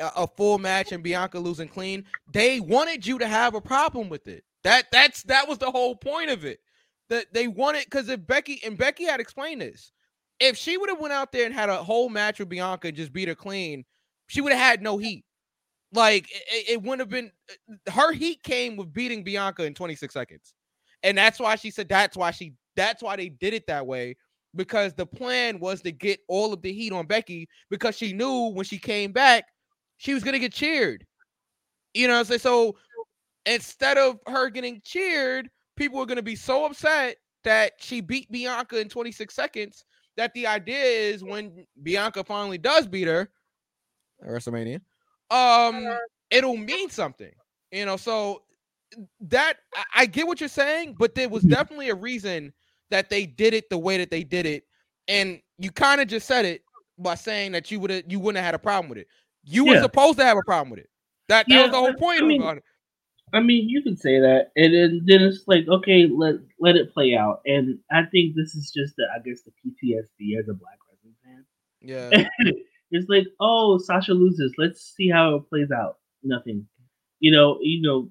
a, a full match and Bianca losing clean. They wanted you to have a problem with it. That that's that was the whole point of it. That they wanted because if Becky and Becky had explained this, if she would have went out there and had a whole match with Bianca and just beat her clean, she would have had no heat. Like it, it- wouldn't have been her heat came with beating Bianca in 26 seconds. And that's why she said that's why she that's why they did it that way because the plan was to get all of the heat on Becky because she knew when she came back she was going to get cheered. You know what I'm saying? So instead of her getting cheered, people are going to be so upset that she beat Bianca in 26 seconds that the idea is when Bianca finally does beat her at WrestleMania, um, it'll mean something. You know, so that I, I get what you're saying, but there was Mhm. definitely a reason that they did it the way that they did it, and you kind of just said it by saying that you would have you wouldn't have had a problem with it. You were supposed to have a problem with it. That, that Yeah, was the whole point I mean, about it. I mean, you can say that, and then, then it's like, okay, let let it play out. And I think this is just, the, I guess, the PTSD as a black wrestling fan. Yeah, it's like, oh, Sasha loses. Let's see how it plays out. Nothing. You know, you know,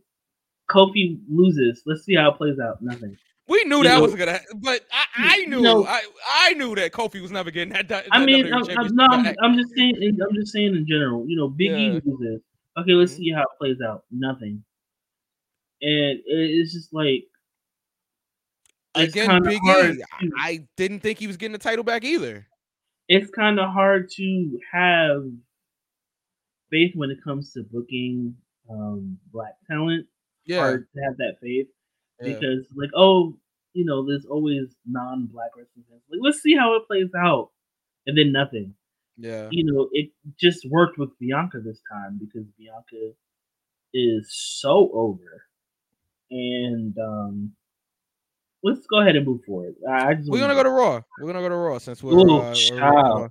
Kofi loses. Let's see how it plays out. Nothing. We knew You that know- was gonna. ha- But I, I You knew, know- I, I knew that Kofi was never getting that. that I mean, I'm, I'm, championship no, I'm. I'm just saying. in- I'm just saying in general. You know, Big Yeah. E loses. Okay, let's Mhm. see how it plays out. Nothing. And it's just like it's again, kinda Big hard E. to- I, I didn't think he was getting the title back either. it's kind of hard to have faith when it comes to booking um, black talent. Yeah, Hard to have that faith yeah. because, like, oh, you know, there's always non-black wrestling fans. Like, let's see how it plays out, and then nothing. yeah. You know, it just worked with Bianca this time because Bianca is so over, and um, let's go ahead and move forward. I I just We're gonna go to Raw. We're gonna go to Raw since we're, Ooh, uh, we're-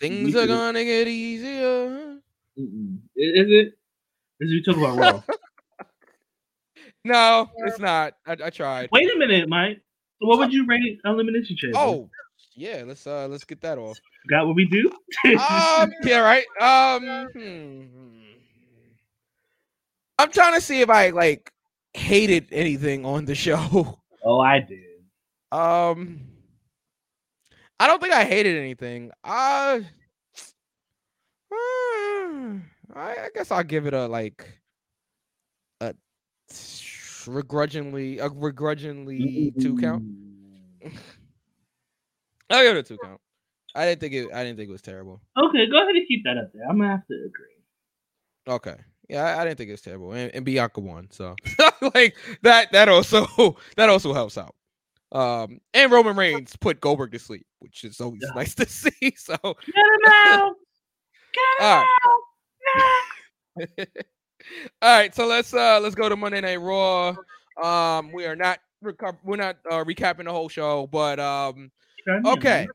things are gonna get easier. Mm-mm. Is it? Is we talk about Raw? No, it's not. I, I tried. Wait a minute, Mike. What would you rate Elimination Chamber? Oh, yeah. Let's uh let's get that off. got what we do? um, yeah, right. Um, hmm. I'm trying to see if I like hated anything on the show. oh, I did. Um, I don't think I hated anything. Uh, uh, I, I guess I'll give it a like a begrudgingly a begrudgingly two count. I'll give it a two count. I didn't think it. I didn't think it was terrible. Okay, go ahead and keep that up there. I'm gonna have to agree. Okay. Yeah, I, I didn't think it was terrible, and, and Bianca won, so like that. That also that also helps out. Um, and Roman Reigns put Goldberg to sleep, which is always Yeah. nice to see. So, Get him out! Get him right, out! All right. So let's uh let's go to Monday Night Raw. Um, we are not reco- we're not uh, recapping the whole show, but um, okay.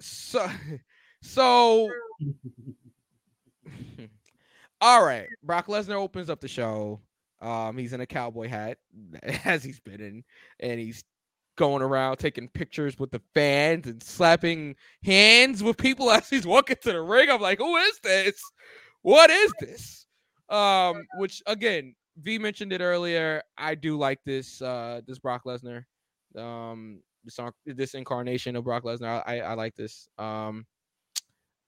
So, so all right. Brock Lesnar opens up the show. Um, he's in a cowboy hat, as he's been in, and he's going around taking pictures with the fans and slapping hands with people as he's walking to the ring. I'm like, who is this? What is this? Um, which again, V mentioned it earlier. I do like this uh this Brock Lesnar. Um this, this incarnation of Brock Lesnar. I, I like this. Um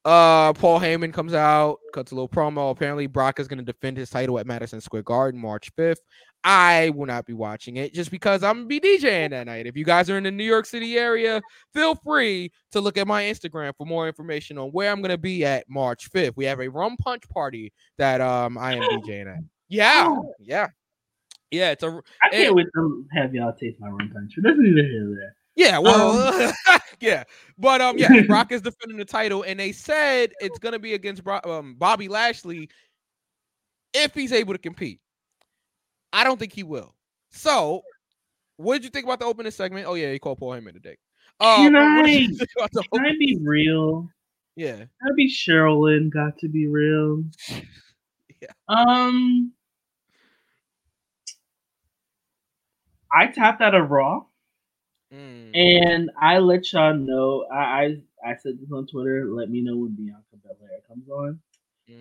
uh Paul Heyman comes out, cuts a little promo. Apparently, Brock is gonna defend his title at Madison Square Garden March 5th. I will not be watching it just because I'm gonna be DJing that night. If you guys are in the New York City area, feel free to look at my Instagram for more information on where I'm gonna be at March 5th. We have a rum punch party that um I am DJing at. Yeah, yeah, yeah. It's a I can't and- wait to have y'all taste my rum punch. But that's neither here nor there. Yeah, well, yeah, but um, yeah, Brock is defending the title, and they said it's gonna be against Bro- um, Bobby Lashley if he's able to compete. I don't think he will. So, what did you think about the opening segment? Oh yeah, he called Paul Heyman today. Um, Can I- you think about the Can I be real? Yeah, Can I be Sherilyn? Got to be real. Yeah. Um, I tapped out of Raw. Mm. And I let y'all know. I, I I said this on Twitter. Let me know when Bianca Belair comes on.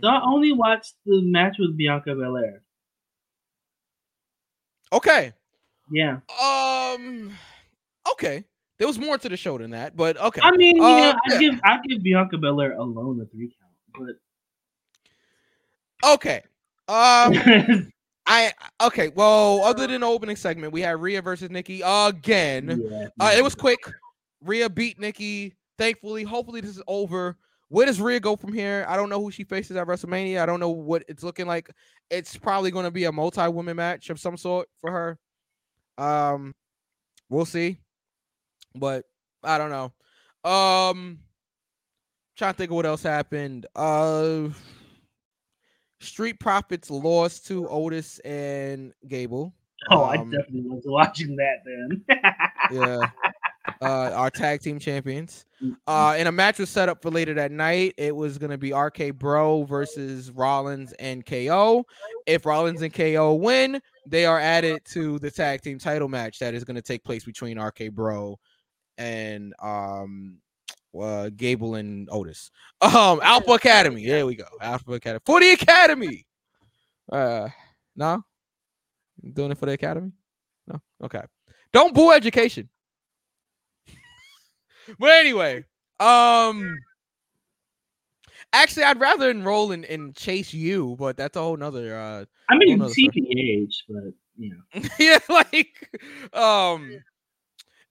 So I Mhm. only watched the match with Bianca Belair. okay. Yeah. Um. Okay. There was more to the show than that, but okay. I mean, Uh, yeah, I yeah. give I give Bianca Belair alone a three count, but Okay. Um. I okay. Well, other than the opening segment, we had Rhea versus Nikki again. yeah, Uh, it was quick. Rhea beat Nikki. Thankfully, hopefully this is over. Where does Rhea go from here? I don't know who she faces at WrestleMania. I don't know what it's looking like. It's probably going to be a multi-woman match of some sort for her. Um, we'll see. But I don't know. Um, trying to think of what else happened. Uh, Street Profits lost to Otis and Gable. Oh, I um, definitely was watching that then. yeah. Uh, our tag team champions. Mm, Uh, and a match was set up for later that night. It was going to be RK Bro versus Rollins and KO. If Rollins and KO win, they are added to the tag team title match that is going to take place between RK Bro and um uh, Gable and Otis. Um, Alpha Academy. There we go. Alpha Academy for the Academy. Uh, no, doing it for the Academy. No, okay. Don't boo education. but anyway, um, actually, I'd rather enroll in, in Chase U, but that's a whole nother. uh I mean. TPH, but you know, yeah, like um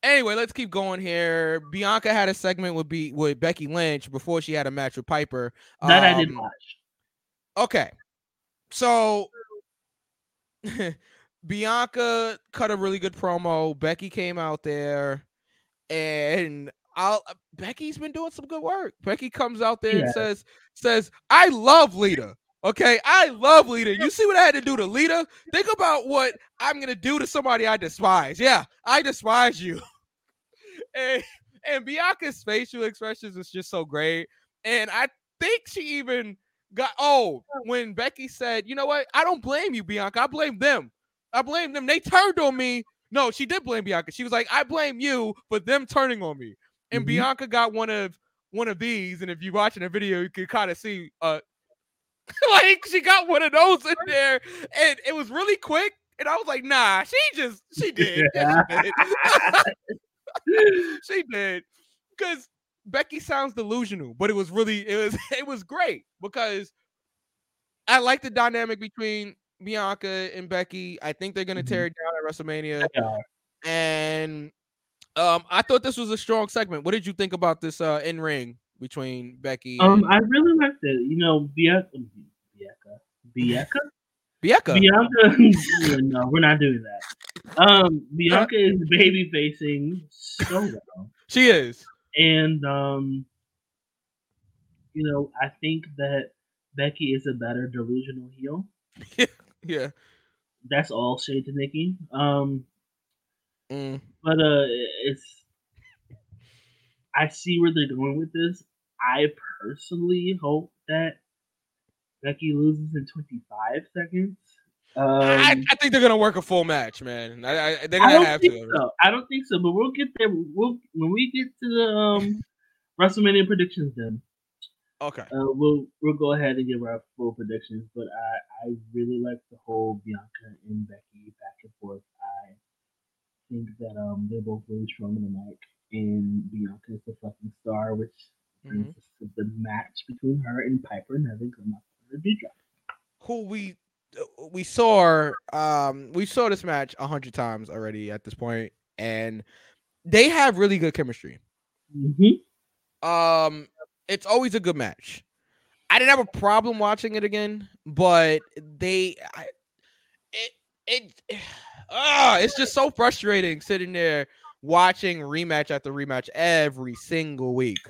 anyway, let's keep going here. Bianca had a segment with be with Becky Lynch before she had a match with Piper. that I did Um, watch. Okay. So Bianca cut a really good promo. Becky came out there and I'll Becky's been doing some good work. Becky comes out there and says says, "I love Lita." Okay, I love Lita. You see what I had to do to Lita? Think about what I'm gonna do to somebody I despise. Yeah, I despise you. and, and Bianca's facial expressions is just so great. And I think she even got oh when Becky said, "You know what? I don't blame you, Bianca. I blame them. I blame them. They turned on me no, she did blame Bianca. She was like, I blame you for them turning on me. And Mhm. Bianca got one of one of these. And if you're watching the video, you can kind of see uh like she got one of those in there, and it was really quick. And I was like, nah, she just she did. Yeah, she did. she did. Because Becky sounds delusional, but it was really it was it was great because I like the dynamic between Bianca and Becky. I think they're gonna Mhm. tear it down at WrestleMania. Yeah. And um I thought this was a strong segment. What did you think about this uh in ring between Becky Um, and I really liked it. You know, Bianca, Bianca, Bianca, Bianca? Bianca. no, we're not doing that. Um, Bianca is baby facing so well, She is. and um, you know, I think that Becky is a better delusional heel. Yeah. yeah. That's all shade to Nikki. Um, Mm. but uh, it's I see where they're going with this. I personally hope that Becky loses in 25 seconds. Um, I, I think they're gonna work a full match, man. I, I, they're gonna don't have think to. so. I don't think so, but we'll get there. We'll when we get to the um WrestleMania predictions. Then Okay. uh, we'll we'll go ahead and give our full predictions. But I I really like the whole Bianca and Becky back and forth. I think that um they're both really strong in the mic, and Bianca is the fucking star, which brings Mhm. us to the match between her and Piper Niven come up for the drop. Who we we saw um we saw this match a hundred times already at this point, and they have really good chemistry. Mm-hmm. Um, it's always a good match. I didn't have a problem watching it again, but they, I, it, it, ah, it's just so frustrating sitting there watching rematch after rematch every single week.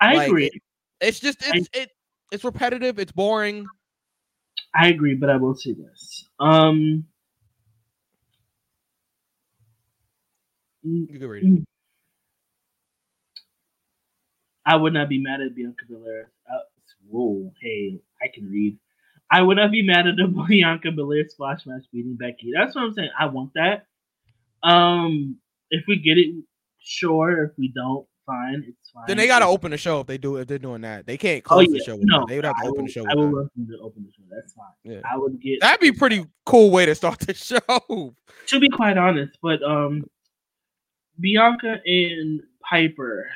I Like, agree. It's just I- it's it it's repetitive. It's boring. I agree, but I will say this. Um, mm, You can read it. I would not be mad at Bianca Belair. Uh, whoa, hey, I can read. I would not be mad at the Bianca Belair squash match beating Becky. That's what I'm saying. I want that. Um, if we get it, sure. If we don't, fine. It's fine. Then they gotta open the show if they do if they're doing that. They can't Oh close yeah, the show. No. They would have to I open the show. I will love them to open the show. That's fine. Yeah. I would get That'd be pretty cool way to start the show. to be quite honest, but um, Bianca and Piper,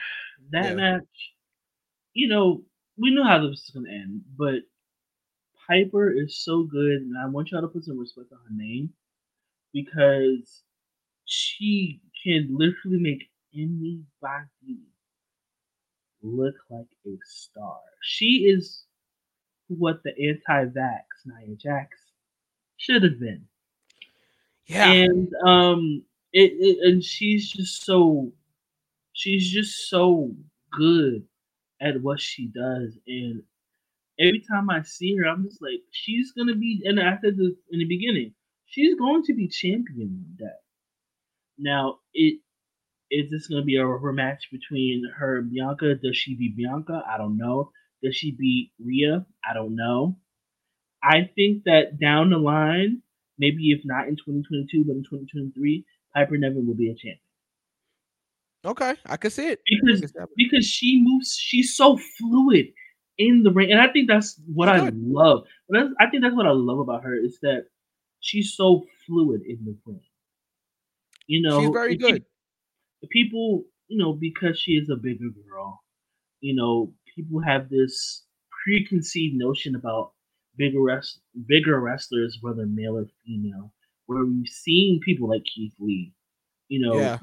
that Yeah. match, you know, we knew how this was gonna end, but Piper is so good, and I want y'all to put some respect on her name because she can literally make anybody look like a star. She is what the anti-vax Nia Jax should have been Yeah. and um it, it and she's just so she's just so good at what she does and every time i see her i'm just like she's gonna be and i said this in the beginning she's going to be champion one day now it is this gonna be a rematch between her and bianca does she beat bianca i don't know does she beat Rhea? i don't know i think that down the line maybe if not in 2022, but in 2023, Piper Niven will be a champion Okay, I can see it. because It's happening. because she moves, she's so fluid in the ring, and I think that's what She's I good. love. But I think that's what I love about her is that she's so fluid in the ring. You know, She's very good. People, you know, because she is a bigger girl, you know, people have this preconceived notion about bigger rest, bigger wrestlers, whether male or female, where we've seen people like Keith Lee, you know, Yeah.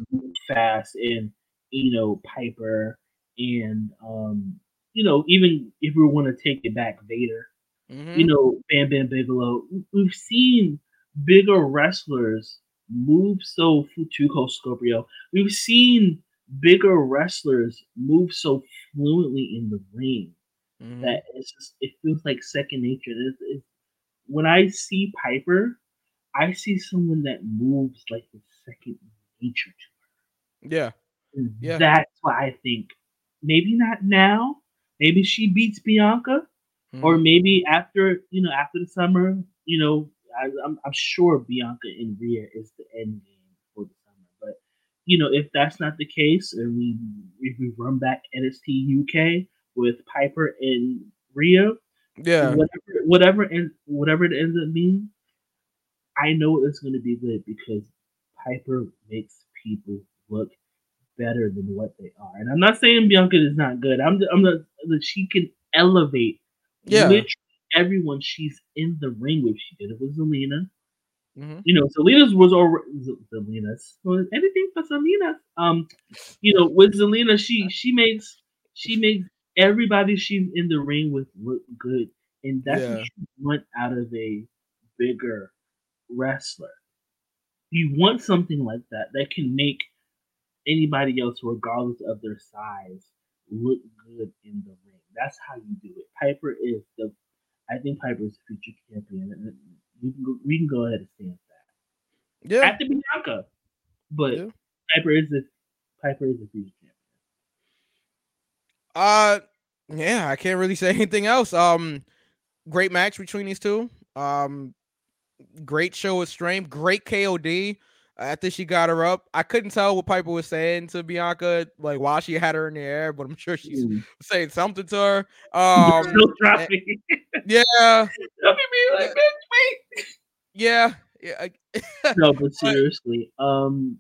fast and you know Piper and um, you know, even if we want to take it back, Vader, Mhm. you know, Bam Bam Bigelow. We've seen bigger wrestlers move so 2 Cold Scorpio. We've seen bigger wrestlers move so fluently in the ring Mhm. that it's just it feels like second nature. It's, it's, when I see Piper, I see someone that moves like the second nature to Yeah. her. And Yeah. That's why I think maybe not now. Maybe she beats Bianca or Mhm. maybe after you know after the summer, you know, I, I'm I'm sure Bianca and Rhea is the end game for the summer. But you know, if that's not the case, and we if we run back NXT UK with Piper and Rhea, Yeah. whatever whatever and whatever it ends up being, I know it's going to be good because Piper makes people look better than what they are. And I'm not saying Bianca is not good. I'm I'm not that she can elevate Yeah. literally everyone she's in the ring with. She did it with Zelina. Mhm. You know, Zelina's was already Zelina's well, anything for Zelina. Um, you know, with Zelina, she she makes she makes everybody she's in the ring with look good, and that's Yeah. what you want out of a bigger wrestler. You want something like that that can make anybody else, regardless of their size, look good in the ring. That's how you do it. Piper is the, I think Piper is the future champion, we can go, we can go ahead and stand that. Yeah. After Bianca, but Yeah. Piper is the Piper is the future champion. Uh yeah, I can't really say anything else. Um great match between these two. Um great show of strength, great KOD. After she got her up, I couldn't tell what Piper was saying to Bianca, like while she had her in the air, but I'm sure she's Mm. saying something to her. Um, Still dropping. yeah, like, bitch, yeah, yeah. No, but seriously, um,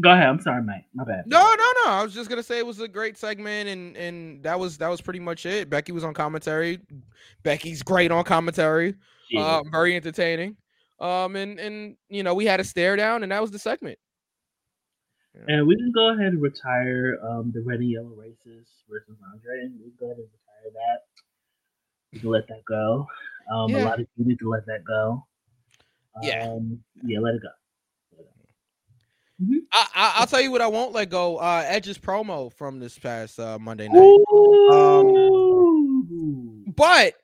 go ahead. I'm sorry, Mike. My bad. No, no, no. I was just gonna say it was a great segment, and and that was that was pretty much it. Becky was on commentary. Becky's great on commentary. Uh, very entertaining. Um, and and you know we had a stare down, and that was the segment. And we can go ahead and retire um, the red and yellow races versus Andre, and we can go ahead and retire that. We can let that go. Um, Yeah. A lot of you need to let that go. Yeah. Um, yeah, let it go. Let it go. I, I I'll tell you what I won't let go. Uh, Edge's promo from this past uh, Monday night. Ooh. But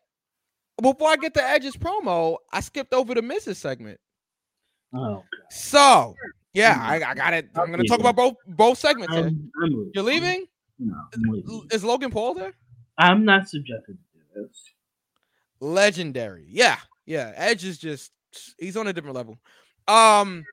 before I get to Edge's promo, I skipped over the Miz segment. oh, So yeah, I, I got it. I'm gonna talk about both both segments. here. I'm, I'm. You're leaving? No, leaving. Is Logan Paul there? I'm not subjected to this. legendary. Yeah, yeah. Edge is just he's on a different level. Um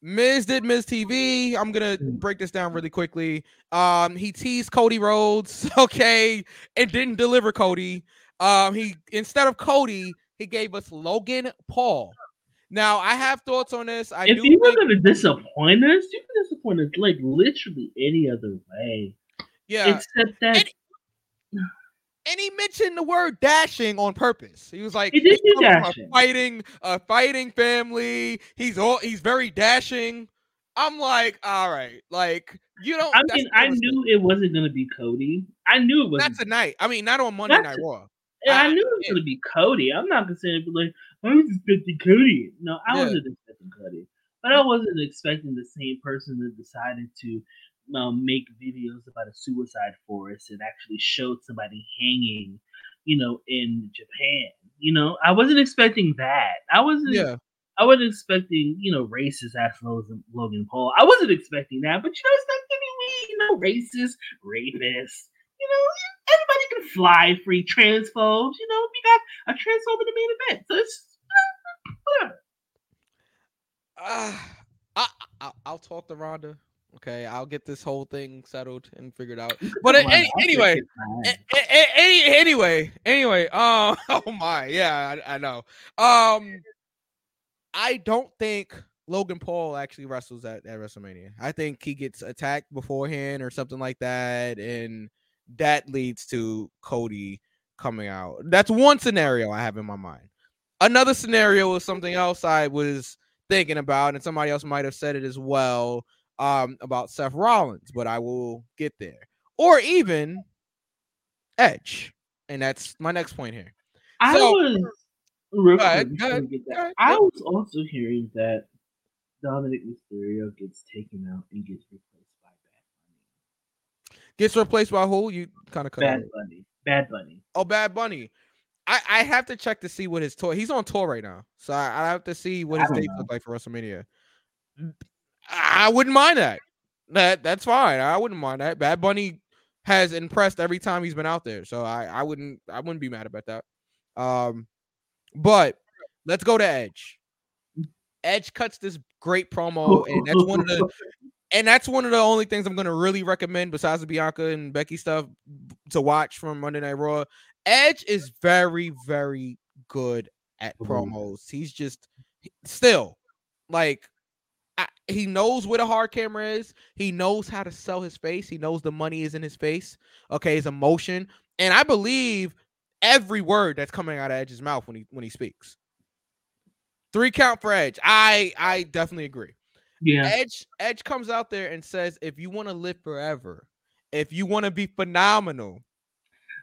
Miz did Miz TV. I'm gonna Mm. break this down really quickly. Um, he teased Cody Rhodes, okay, and didn't deliver Cody. Um, he instead of Cody, he gave us Logan Paul. Now I have thoughts on this. I if do you were think, to disappoint us, you could disappoint us like literally any other way. yeah. Except that And- and he mentioned the word dashing on purpose. He was like, He did do a dashing. fighting, a fighting family. He's all he's very dashing. I'm like, all right, like you don't. I mean, I knew it wasn't going to be Cody. I knew it wasn't. not tonight. I mean, not on Monday That's Night a- Raw. I I- knew it was going to be Cody. I'm not going to say it, but like, I was expecting Cody. No, I Yeah. wasn't expecting Cody. But I wasn't expecting the same person that decided to um, make videos about a suicide forest and actually showed somebody hanging, you know, in Japan. You know, I wasn't expecting that. I wasn't. Yeah, I wasn't expecting, you know, racist ass Logan, Logan Paul. I wasn't expecting that, but you know, it's not giving me, you know, racist, rapist. You know, everybody can fly free transphobes. You know, we got a transphobe in the main event, so it's whatever. uh, I, I I'll talk to Rhonda. Okay, I'll get this whole thing settled and figured out. But on, any, anyway. A- a- a- any, anyway, anyway, um, oh my, yeah, I, I know. Um, I don't think Logan Paul actually wrestles at, at WrestleMania. I think he gets attacked beforehand or something like that, and that leads to Cody coming out. That's one scenario I have in my mind. Another scenario is something else I was thinking about, and somebody else might have said it as well um, about Seth Rollins, but I will get there. Or even Edge, and that's my next point here. I so- was real ahead, quick, go before ahead, we get go that, ahead, I was also hearing that Dominik Mysterio gets taken out and gets replaced Gets replaced by who? You kind of cut Bunny. out. Bad Bunny. Bad Bunny. Oh, Bad Bunny. I, I have to check to see what his tour. He's on tour right now, so I, I have to see what his dates look like for WrestleMania. I wouldn't mind that. That that's fine. I wouldn't mind that. Bad Bunny has impressed every time he's been out there, so I I wouldn't I wouldn't be mad about that. Um, but let's go to Edge. Edge cuts this great promo, and that's one of the and that's one of the only things I'm gonna really recommend besides the Bianca and Becky stuff to watch from Monday Night Raw. Edge is very, very good at Mhm. promos. He's just still like I, he knows where the hard camera is. He knows how to sell his face. He knows the money is in his face. Okay, his emotion, and I believe every word that's coming out of Edge's mouth when he when he speaks. Three count for Edge. I I definitely agree. Yeah. Edge Edge comes out there and says, if you want to live forever, if you want to be phenomenal,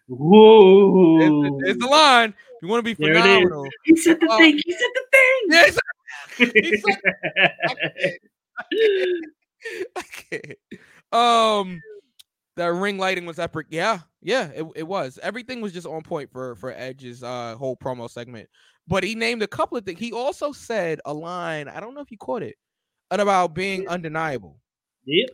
Whoa. there's, there's the line. If you want to be There phenomenal, He said the Uh, thing. He said the thing. yes, he said- I can't. Um, the ring lighting was epic. Yeah, yeah, it, it was. Everything was just on point for for Edge's uh whole promo segment. But he named a couple of things. He also said a line. I don't know if you caught it, about being undeniable. Yep.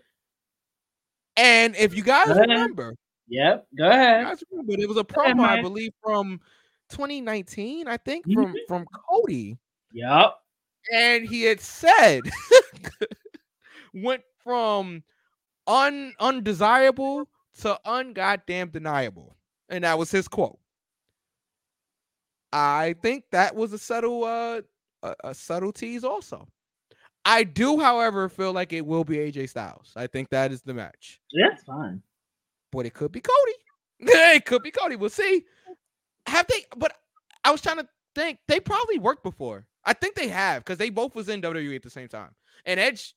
And if you guys remember, Yep. Go ahead. guys remember, it was a Go ahead, promo, I believe, from 2019. I think from Mhm. from Cody. Yep. and he had said went from un undesirable to ungoddamn deniable, and that was his quote. I think that was a subtle uh a, a subtle tease also. I do, however, feel like it will be AJ Styles. I think that is the match, Yeah, That's fine. but it could be Cody. it could be Cody. We'll see. Have they? But I was trying to think. They probably worked before. I think they have because they both was in WWE at the same time. And Edge,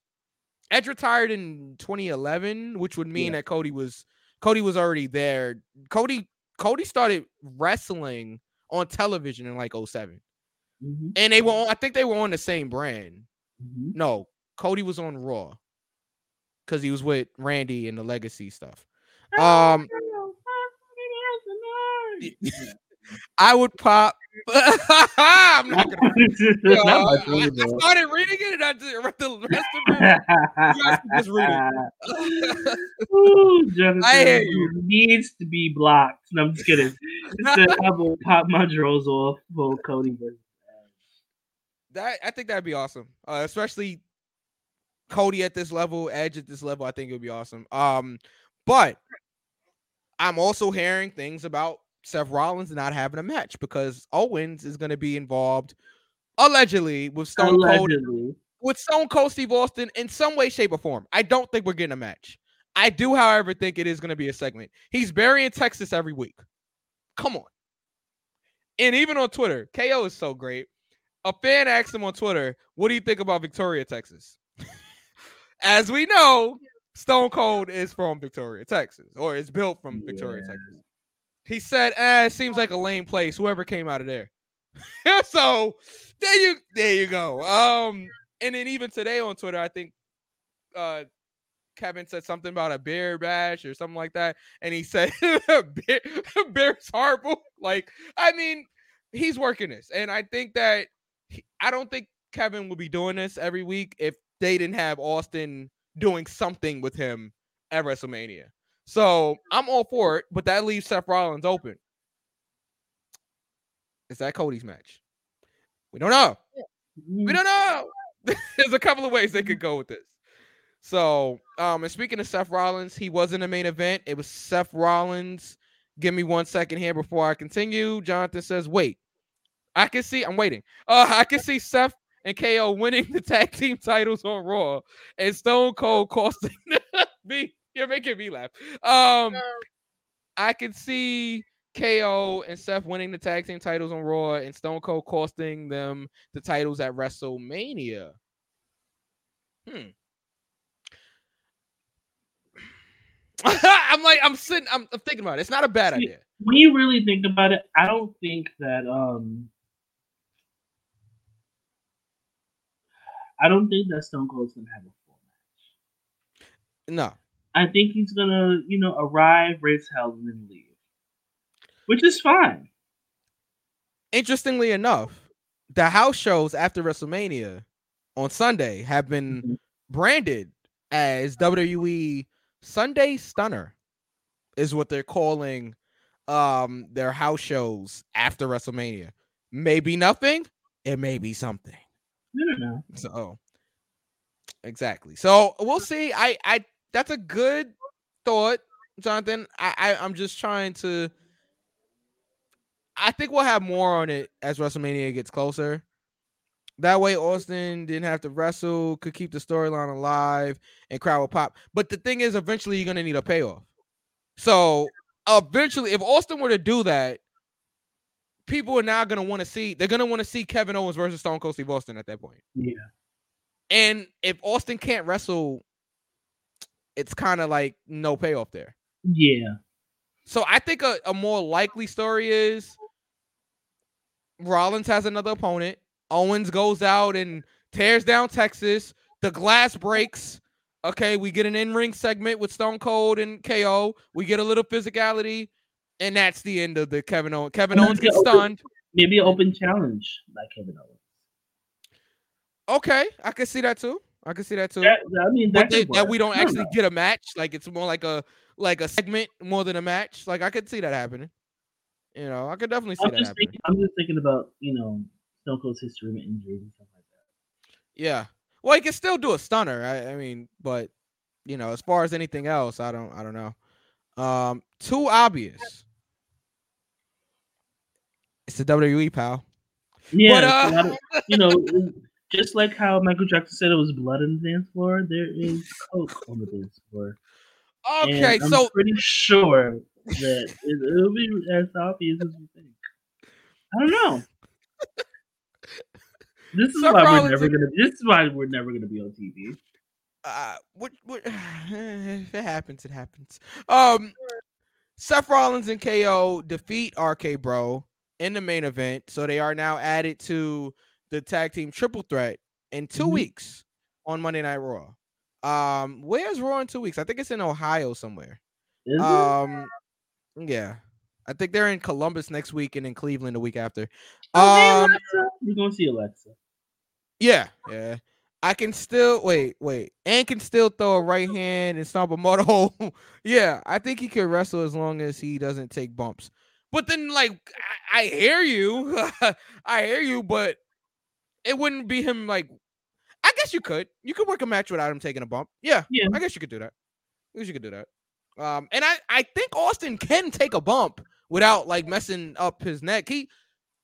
Edge retired in 2011, which would mean Yeah. that Cody was Cody was already there. Cody Cody started wrestling on television in like 07. hmm and they were. On, I think they were on the same brand. Hmm No, Cody was on Raw because he was with Randy and the Legacy stuff. Um, I would pop. I'm not gonna. Yo, I, I started reading it and I did read the rest of it. You guys just read Ooh, Jonathan I hear you. needs to be blocked. No, I'm just kidding. It said, I will pop my drawers off for Cody versus that I think that'd be awesome, uh, especially Cody at this level, Edge at this level. I think it would be awesome. Um, but I'm also hearing things about Seth Rollins not having a match because Owens is going to be involved allegedly with Stone Cold with Stone Cold Steve Austin in some way, shape, or form. I don't think we're getting a match. I do, however, think it is going to be a segment. He's burying Texas every week. Come on. And even on Twitter, KO is so great. A fan asked him on Twitter, What do you think about Victoria, Texas? As we know, Stone Cold is from Victoria, Texas, or is built from Victoria, Texas. He said, eh, it seems like a lame place, whoever came out of there. so there you there you go. Um, and then even today on Twitter, I think uh Kevin said something about a bear bash or something like that, and he said bear, bear's horrible. Like, I mean, he's working this, and I think that he, I don't think Kevin will be doing this every week if they didn't have Austin doing something with him at WrestleMania. So I'm all for it, but that leaves Seth Rollins open. Is that Cody's match? We don't know. We don't know. There's a couple of ways they could go with this. So, um, and speaking of Seth Rollins, he was in the main event. It was Seth Rollins. Give me one second here before I continue. Jonathan says, "Wait, I can see. I'm waiting. Uh, I can see Seth and KO winning the tag team titles on Raw, and Stone Cold costing me. You're making me laugh. Um, I can see KO and Seth winning the tag team titles on Raw, and Stone Cold costing them the titles at WrestleMania. Hmm. I'm like, I'm sitting, I'm, I'm thinking about it. It's not a bad See, idea. When you really think about it, I don't think that um I don't think that Stone Cold's gonna have a full match. No. I think he's gonna, you know, arrive, raise hell, and then leave. Which is fine. Interestingly enough, the house shows after WrestleMania on Sunday have been Mhm. branded as WWE Sunday Stunner, is what they're calling um their house shows after WrestleMania. Maybe nothing, it may be something. So exactly. So we'll see. I I that's a good thought, Jonathan. I, I I'm just trying to. I think we'll have more on it as WrestleMania gets closer. That way, Austin didn't have to wrestle, could keep the storyline alive, and crowd will pop. But the thing is, eventually, you're gonna need a payoff. So eventually, if Austin were to do that, people are now gonna want to see. They're gonna want to see Kevin Owens versus Stone Cold Steve Austin at that point. Yeah. And if Austin can't wrestle, it's kind of like no payoff there. Yeah. So I think a, a more likely story is Rollins has another opponent. Owens goes out and tears down Texas. The glass breaks. Okay, we get an in-ring segment with Stone Cold and KO. We get a little physicality, and that's the end of the Kevin Owens. Kevin Owens gets get open- stunned. Maybe an open challenge like Kevin Owens. Okay, I can see that too. I can see that too. That, I mean, that, they, that we don't actually get a match. Like it's more like a like a segment more than a match. Like I could see that happening. You know, I could definitely see I'm that just happening. thinking. I'm just thinking about you know Stone Cold's history with injuries and stuff like that. Yeah. Well, he can still do a stunner. I, I mean, but you know, as far as anything else, I don't I don't know. Um, too obvious. It's the WWE pal. Yeah, But, uh, you know, just like how Michael Jackson said it was blood on the dance floor, there is coke on the dance floor. And Okay, I'm so pretty sure that it, it'll be as obvious as you think. I don't know. This is why we're never gonna. This is why we're never gonna be on TV. uh what what if it happens, it happens. Um Seth Rollins and KO defeat RK Bro in the main event. So they are now added to the tag team triple threat in 2 Mhm. weeks on Monday Night Raw. Um, where's Raw in two weeks? I think it's in Ohio somewhere. Is it? Um, yeah, I think they're in Columbus next week and in Cleveland the week after. Oh, Um. We're gonna see Alexa. yeah, yeah. I can still wait, wait, and can still throw a right hand and stomp a mud hole. yeah, I think he can wrestle as long as he doesn't take bumps. But then, like, I, I hear you, I hear you, but it wouldn't be him. Like, I guess you could, you could work a match without him taking a bump. Yeah, Yeah. I guess you could do that. I guess you could do that. Um, and I, I think Austin can take a bump without like messing up his neck. He,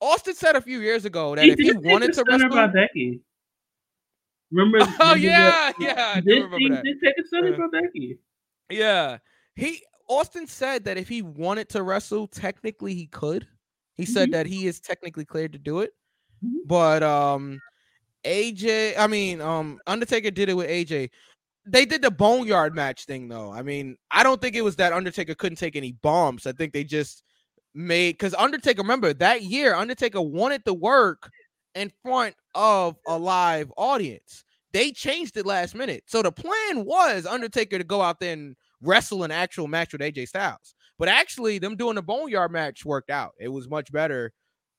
Austin said a few years ago that He if he wanted to wrestle, by Becky. Remember? Oh, remember yeah, the- yeah, did, he that. did take a stunner Yeah. by Becky. Yeah. He Austin said that if he wanted to wrestle, technically he could. He said Mhm. that he is technically cleared to do it. Mhm. But um AJ, I mean, um Undertaker did it with AJ. They did the boneyard match thing though. I mean, I don't think it was that Undertaker couldn't take any bombs. I think they just made because Undertaker, remember that year, Undertaker wanted to work in front of a live audience. They changed it last minute. So the plan was Undertaker to go out there and wrestle an actual match with AJ Styles. But actually, them doing the boneyard match worked out. It was much better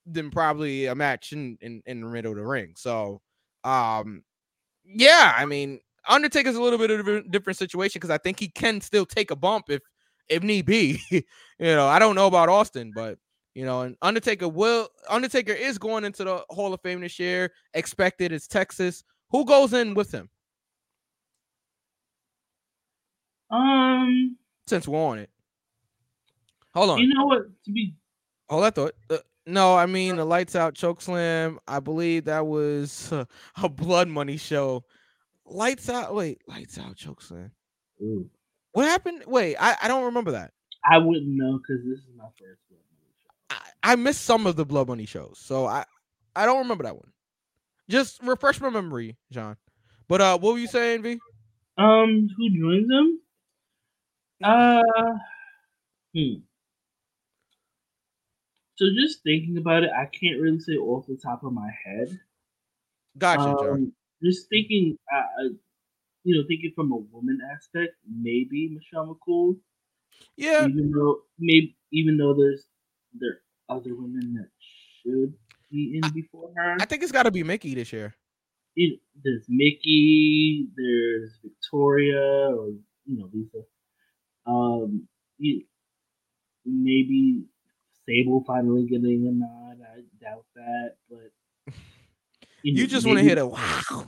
than probably a match in, in, in the middle of the ring. So um yeah, I mean Undertaker's a little bit of a different- situation because I think he can still take a bump if if need be. you know, I don't know about Austin, but you know, and Undertaker will Undertaker is going into the Hall of Fame this year. Expected it's Texas. Who goes in with him Um, since we're on it? Hold on. you know what? To be Hold that thought. Uh, no, I mean the lights out choke slam. I believe that was uh, a blood money show. Lights out. Wait, lights out choke slam. ooh, What happened? Wait, I, I don't remember that. I wouldn't know because this is my first one. I, I missed some of the blood money shows, so I I don't remember that one. Just refresh my memory, John. But uh, what were you saying, V? Um, who joins them? Uh, hmm. So just thinking about it, I can't really say off the top of my head. Gotcha. Um, just thinking, uh, uh, you know, thinking from a woman aspect, maybe Michelle McCool. Yeah, Even though, maybe even though there's there are other women that should be in before her. I think it's got to be Mickie this year. it, there's Mickie, there's Victoria, or you know Lisa. Um, you, maybe Sable finally getting a nod. I doubt that, but You know, just want to hit a wow.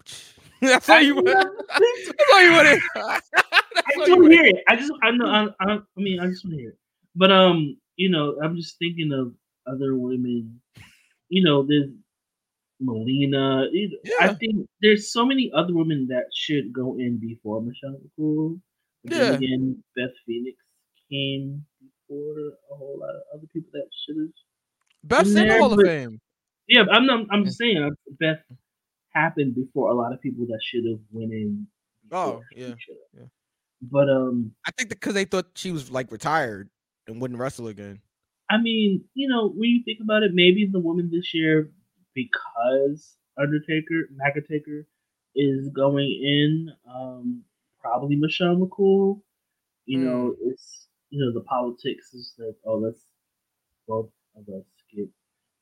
That's all you want. I, That's all you want. I That's all just want to hear it. I just, I know, I, I, I mean, I just want to hear it. But um, you know, I'm just thinking of other women. You know, there's Melina. you know, I think there's so many other women that should go in before Michelle. Yeah. Again, Beth Phoenix came before a whole lot of other people that should have. Best in the Hall of Fame. Yeah, I'm not, I'm just saying uh, Beth happened before a lot of people that should have went in. Oh, yeah, yeah. But um, I think because they thought she was like retired and wouldn't wrestle again. I mean, you know, when you think about it, maybe the woman this year, because Undertaker, McIntyre is going in, um, probably Michelle McCool. You know, it's you know the politics is like, oh, let's both of us get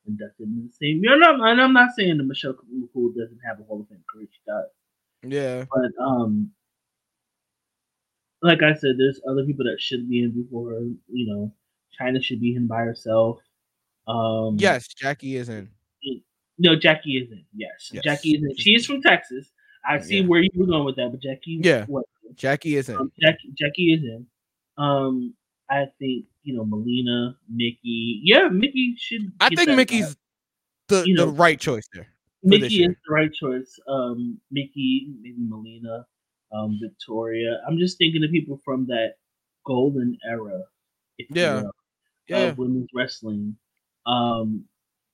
inducted in the same You know, and I'm not saying that Michelle McCool doesn't have a Hall of Fame career; she does. Yeah. But um, like I said, there's other people that should be in before her. You know, Chyna should be in by herself. Um, Yes, Jackie is in. No, Jackie is in. Yes, Yes. Jackie is in. She is from Texas. I see Yeah. where you were going with that, but Jackie, Yeah. what? Jackie is in. Um, Jackie, Jackie is in. Um, I think you know Melina, Mickie. Yeah, Mickie should. I think Mickie's the, you the right choice there. Mickie is the right choice. Um, Mickie, maybe Melina, um, Victoria. I'm just thinking of people from that golden era. if you Yeah. will, Yeah. Of women's wrestling. Um,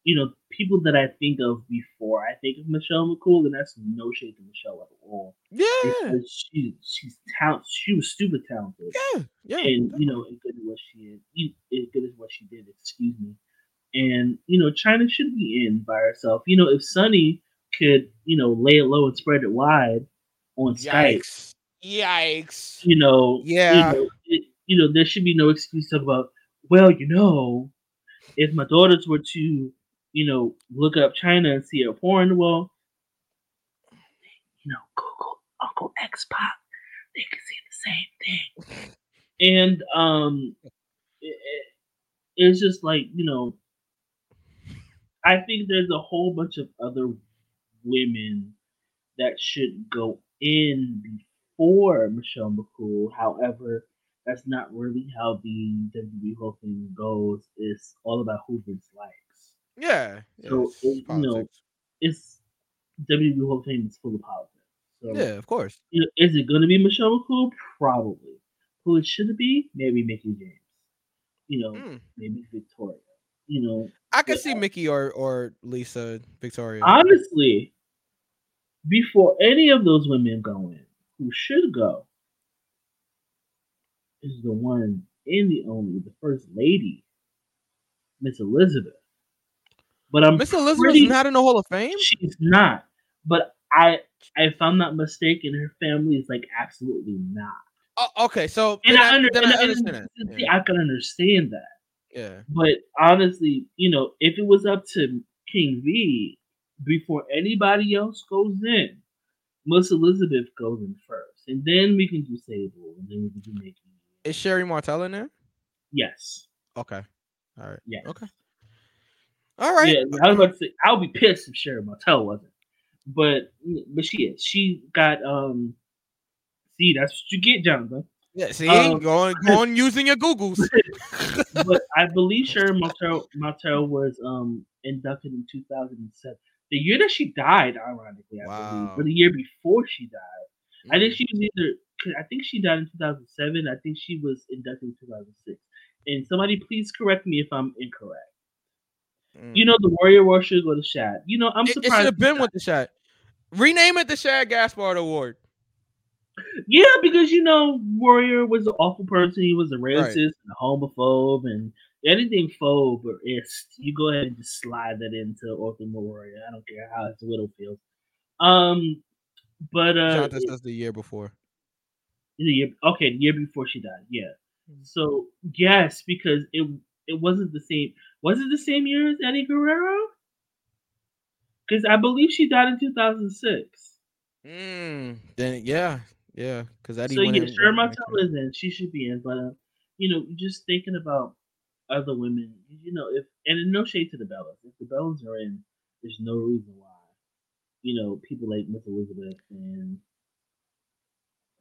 you know, people that I think of before I think of Michelle McCool, and that's no shade to Michelle at all. Yeah. Because she she's talent. She was stupid talented Yeah. Yeah. and you know, as good as what she is, as good as what she did, excuse me. And you know, Chyna should be in by herself. You know, if Sunny could, you know, lay it low and spread it wide on Skype, Yikes. Yikes. you know, Yeah. you know, it, you know, there should be no excuse about, well, you know, if my daughters were to, you know, look up Chyna and see a porn, well, you know, Google Uncle X Pac, they can see the same thing. And um, it, it- it's just like you know, I think there's a whole bunch of other women that should go in before Michelle McCool. However, that's not really how the WWE whole thing goes. It's all about who Vince likes. Yeah. So, it's it- you know. It's WWE Hall of Fame is full of politics. So, yeah, of course. you know, is it going to be Michelle McCool? Probably. Who it should be? Maybe Mickie James. You know, Hmm. maybe Victoria. You know, I could see Mickie or or Lisa Victoria. honestly, before any of those women go in, who should go is the one and the only, the first lady, Miss Elizabeth. But I'm Miss Elizabeth's not in the Hall of Fame. She's not. But I, if I'm not mistaken, her family is like absolutely not. Oh, okay, so And then I, under, and I I- and understand Yeah. I can understand that. yeah. But honestly, you know, if it was up to King V, before anybody else goes in, Miss Elizabeth goes in first, and then we can do Sable, and then we can do Mickie. Is Sherri Martel in there? Yes, Okay. All right. yes. Okay. All right. Yeah, I was about to say I'll be pissed if Sherri Martel wasn't, but but she is. She got um. See, that's what you get, Jonathan. Yeah. See, Um, going going using your Googles. but I believe Sherri Martel, Martel was um inducted in 2007, the year that she died. Ironically, I believe, Wow. but the year before she died, I think she was either. I think she died in 2007. I think she was inducted in 2006. And somebody please correct me if I'm incorrect. You know the Warrior War with to Shad. You know I'm Mm. it, it should have been with the Shad. Rename it the Shad Gaspard Award. Yeah, because you know, Warrior was an awful person. He was a racist and a homophobe and anything phobe or ist. You go ahead and just slide that into Ultimate Warrior. I don't care how his widow feels. Um, but uh, says the year before. the year, okay, the year before she died. Yeah. So yes, because it it wasn't the same. Was it the same year as Eddie Guerrero? Because I believe she died in two thousand six. Mm, then yeah, yeah, because Eddie. So went yeah, in- Sherri went Martel is in. She should be in. But uh, you know, just thinking about other women, you know, if and in no shade to the Bellas. If the Bellas are in, there's no reason why. you know people like Miss Elizabeth and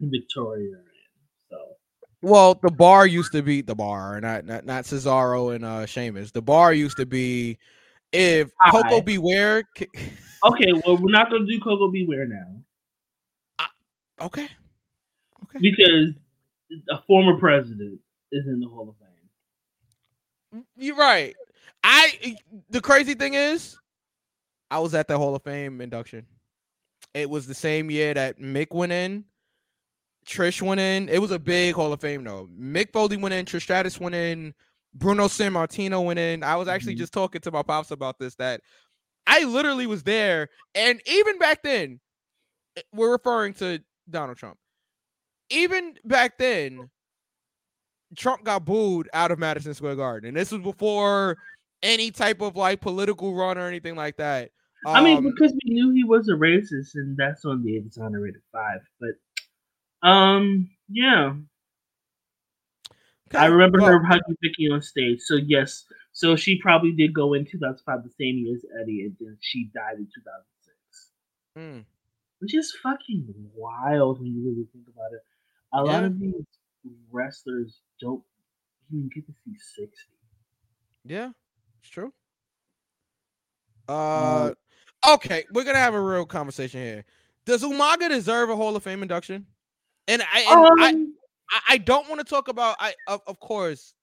Victoria. And so Well, the bar used to be the bar, not not not Cesaro and uh Sheamus. The bar used to be if Koko. Beware. okay, well we're not gonna do Koko B. Ware now Okay, okay. because a former president is in the Hall of Fame. You're right. I the crazy thing is, I was at the Hall of Fame induction. It was the same year that Mick went in, Trish went in. It was a big Hall of Fame though. Mick Foley went in, Trish Stratus went in, Bruno Sammartino went in. I was actually Mhm. just talking to my pops about this that I literally was there, and even back then, eh, we're referring to Donald Trump. Even back then, Trump got booed out of Madison Square Garden, and this was before any type of like political run or anything like that. I mean, Um, because we knew he was a racist, and that's on the exonerated five. But, um, yeah, I remember well, her hugging Vickie on stage. So yes, so she probably did go in 2005, the same year as Eddie, and then she died in 2006, mm, which is fucking wild when you really think about it. A lot of these wrestlers don't even get to see sixty. yeah, it's true. Uh, okay, we're gonna have a real conversation here. Does Umaga deserve a Hall of Fame induction? And I, and I, Um, I, I don't want to talk about I of, of course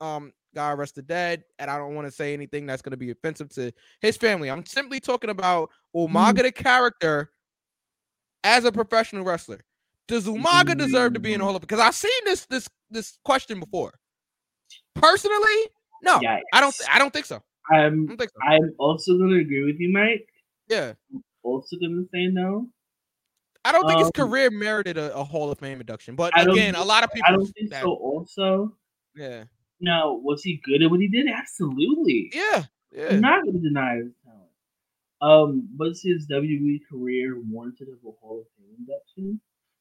um God rest the dead and I don't want to say anything that's going to be offensive to his family. I'm simply talking about Umaga the character as a professional wrestler. Does Umaga deserve to be in the Hall of because I've seen this this this question before. Personally, no. I don't. I don't think so. I I'm don't think so. I'm also gonna agree with you, Mike. Yeah. Also gonna say no. I don't think his Um, career merited a, a Hall of Fame induction. But again, a lot of people I don't think that- so. Also, Yeah. now was he good at what he did? Absolutely. Yeah. Yeah. I'm not gonna deny his talent. Um, was his WWE career warranted of a Hall of Fame induction?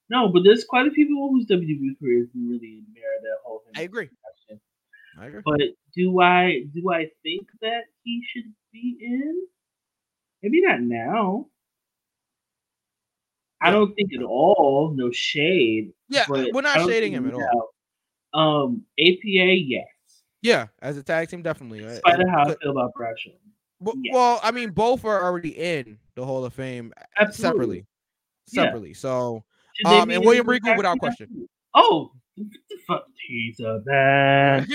No, but there's quite a few people whose WWE careers really merit a Hall of Fame I agree. induction. I agree. But do I do I think that he should be in? Maybe not now. I don't think at all. No shade. Yeah, but we're not shading him at all. now. Um, APA, yes. Yeah, as a tag team, definitely. uh, and- how I feel about Bradshaw. but- yes. Well, I mean, both are already in the Hall of Fame uh, Absolutely. separately. Yeah. Separately. So, um, and William Regal without question. Oh, fuck? He's a man.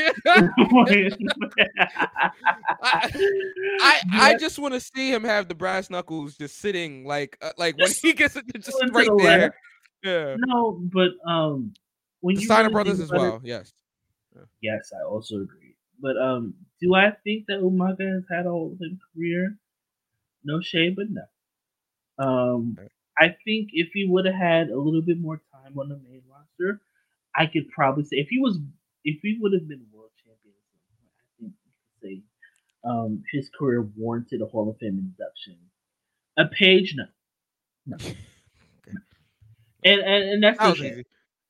I I just want to see him have the brass knuckles just sitting like uh, like when he gets it just right the there. left. Yeah. no, but um, when The you Steiner really brothers as about it- well. Yes. Yes, I also agree. But um, do I think that Umaga has had a whole career? No shade, but no. Um, I think if he would have had a little bit more time on the main roster, I could probably say if he was if he would have been world champion, at some point, I think you could say um, his career warranted a Hall of Fame induction. A page, no, no. And, and and that's That no was shade.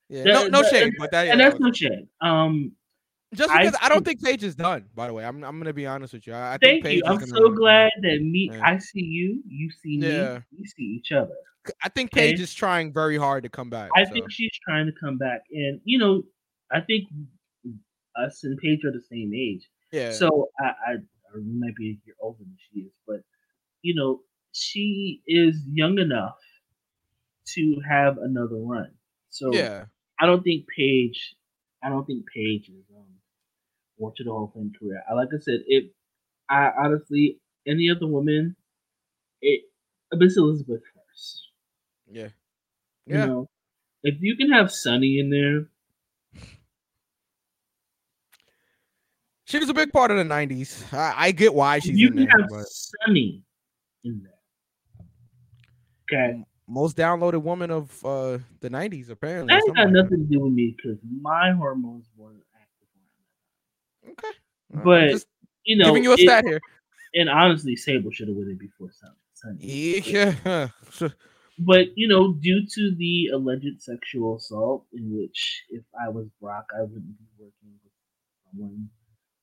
Yeah. The- no, no the- shade, but that, yeah, and that's was- no shade. Um, just because I, don't think- Paige is done. By the way, I'm I'm gonna be honest with you. I, I Thank think Paige you. I'm so glad that me, Yeah. I see you, you see me, Yeah. we see each other. I think. Paige is trying very hard to come back. I so. think she's trying to come back, and you know, I think us and Paige are the same age, yeah. so I, I, I might be a year older than she is, but you know, she is young enough to have another run. So yeah. I don't think Paige, I don't think Paige is want to the Hall of Fame career. I like I said, it. I honestly, any other woman, it Miss Elizabeth first. Yeah. You Yeah. know, if you can have Sunny in there, She was a big part of the '90s. I, I get why she's you in can there. have But Sunny in there. Okay, most downloaded woman of uh, the '90s, apparently. that or ain't something got nothing to do with me because my hormones weren't. Okay. But, You know, giving you a it- stat here. and honestly, Sable should have won it before Sun- Yeah. But you know, due to the alleged sexual assault, in which if I was Brock, I wouldn't be working with someone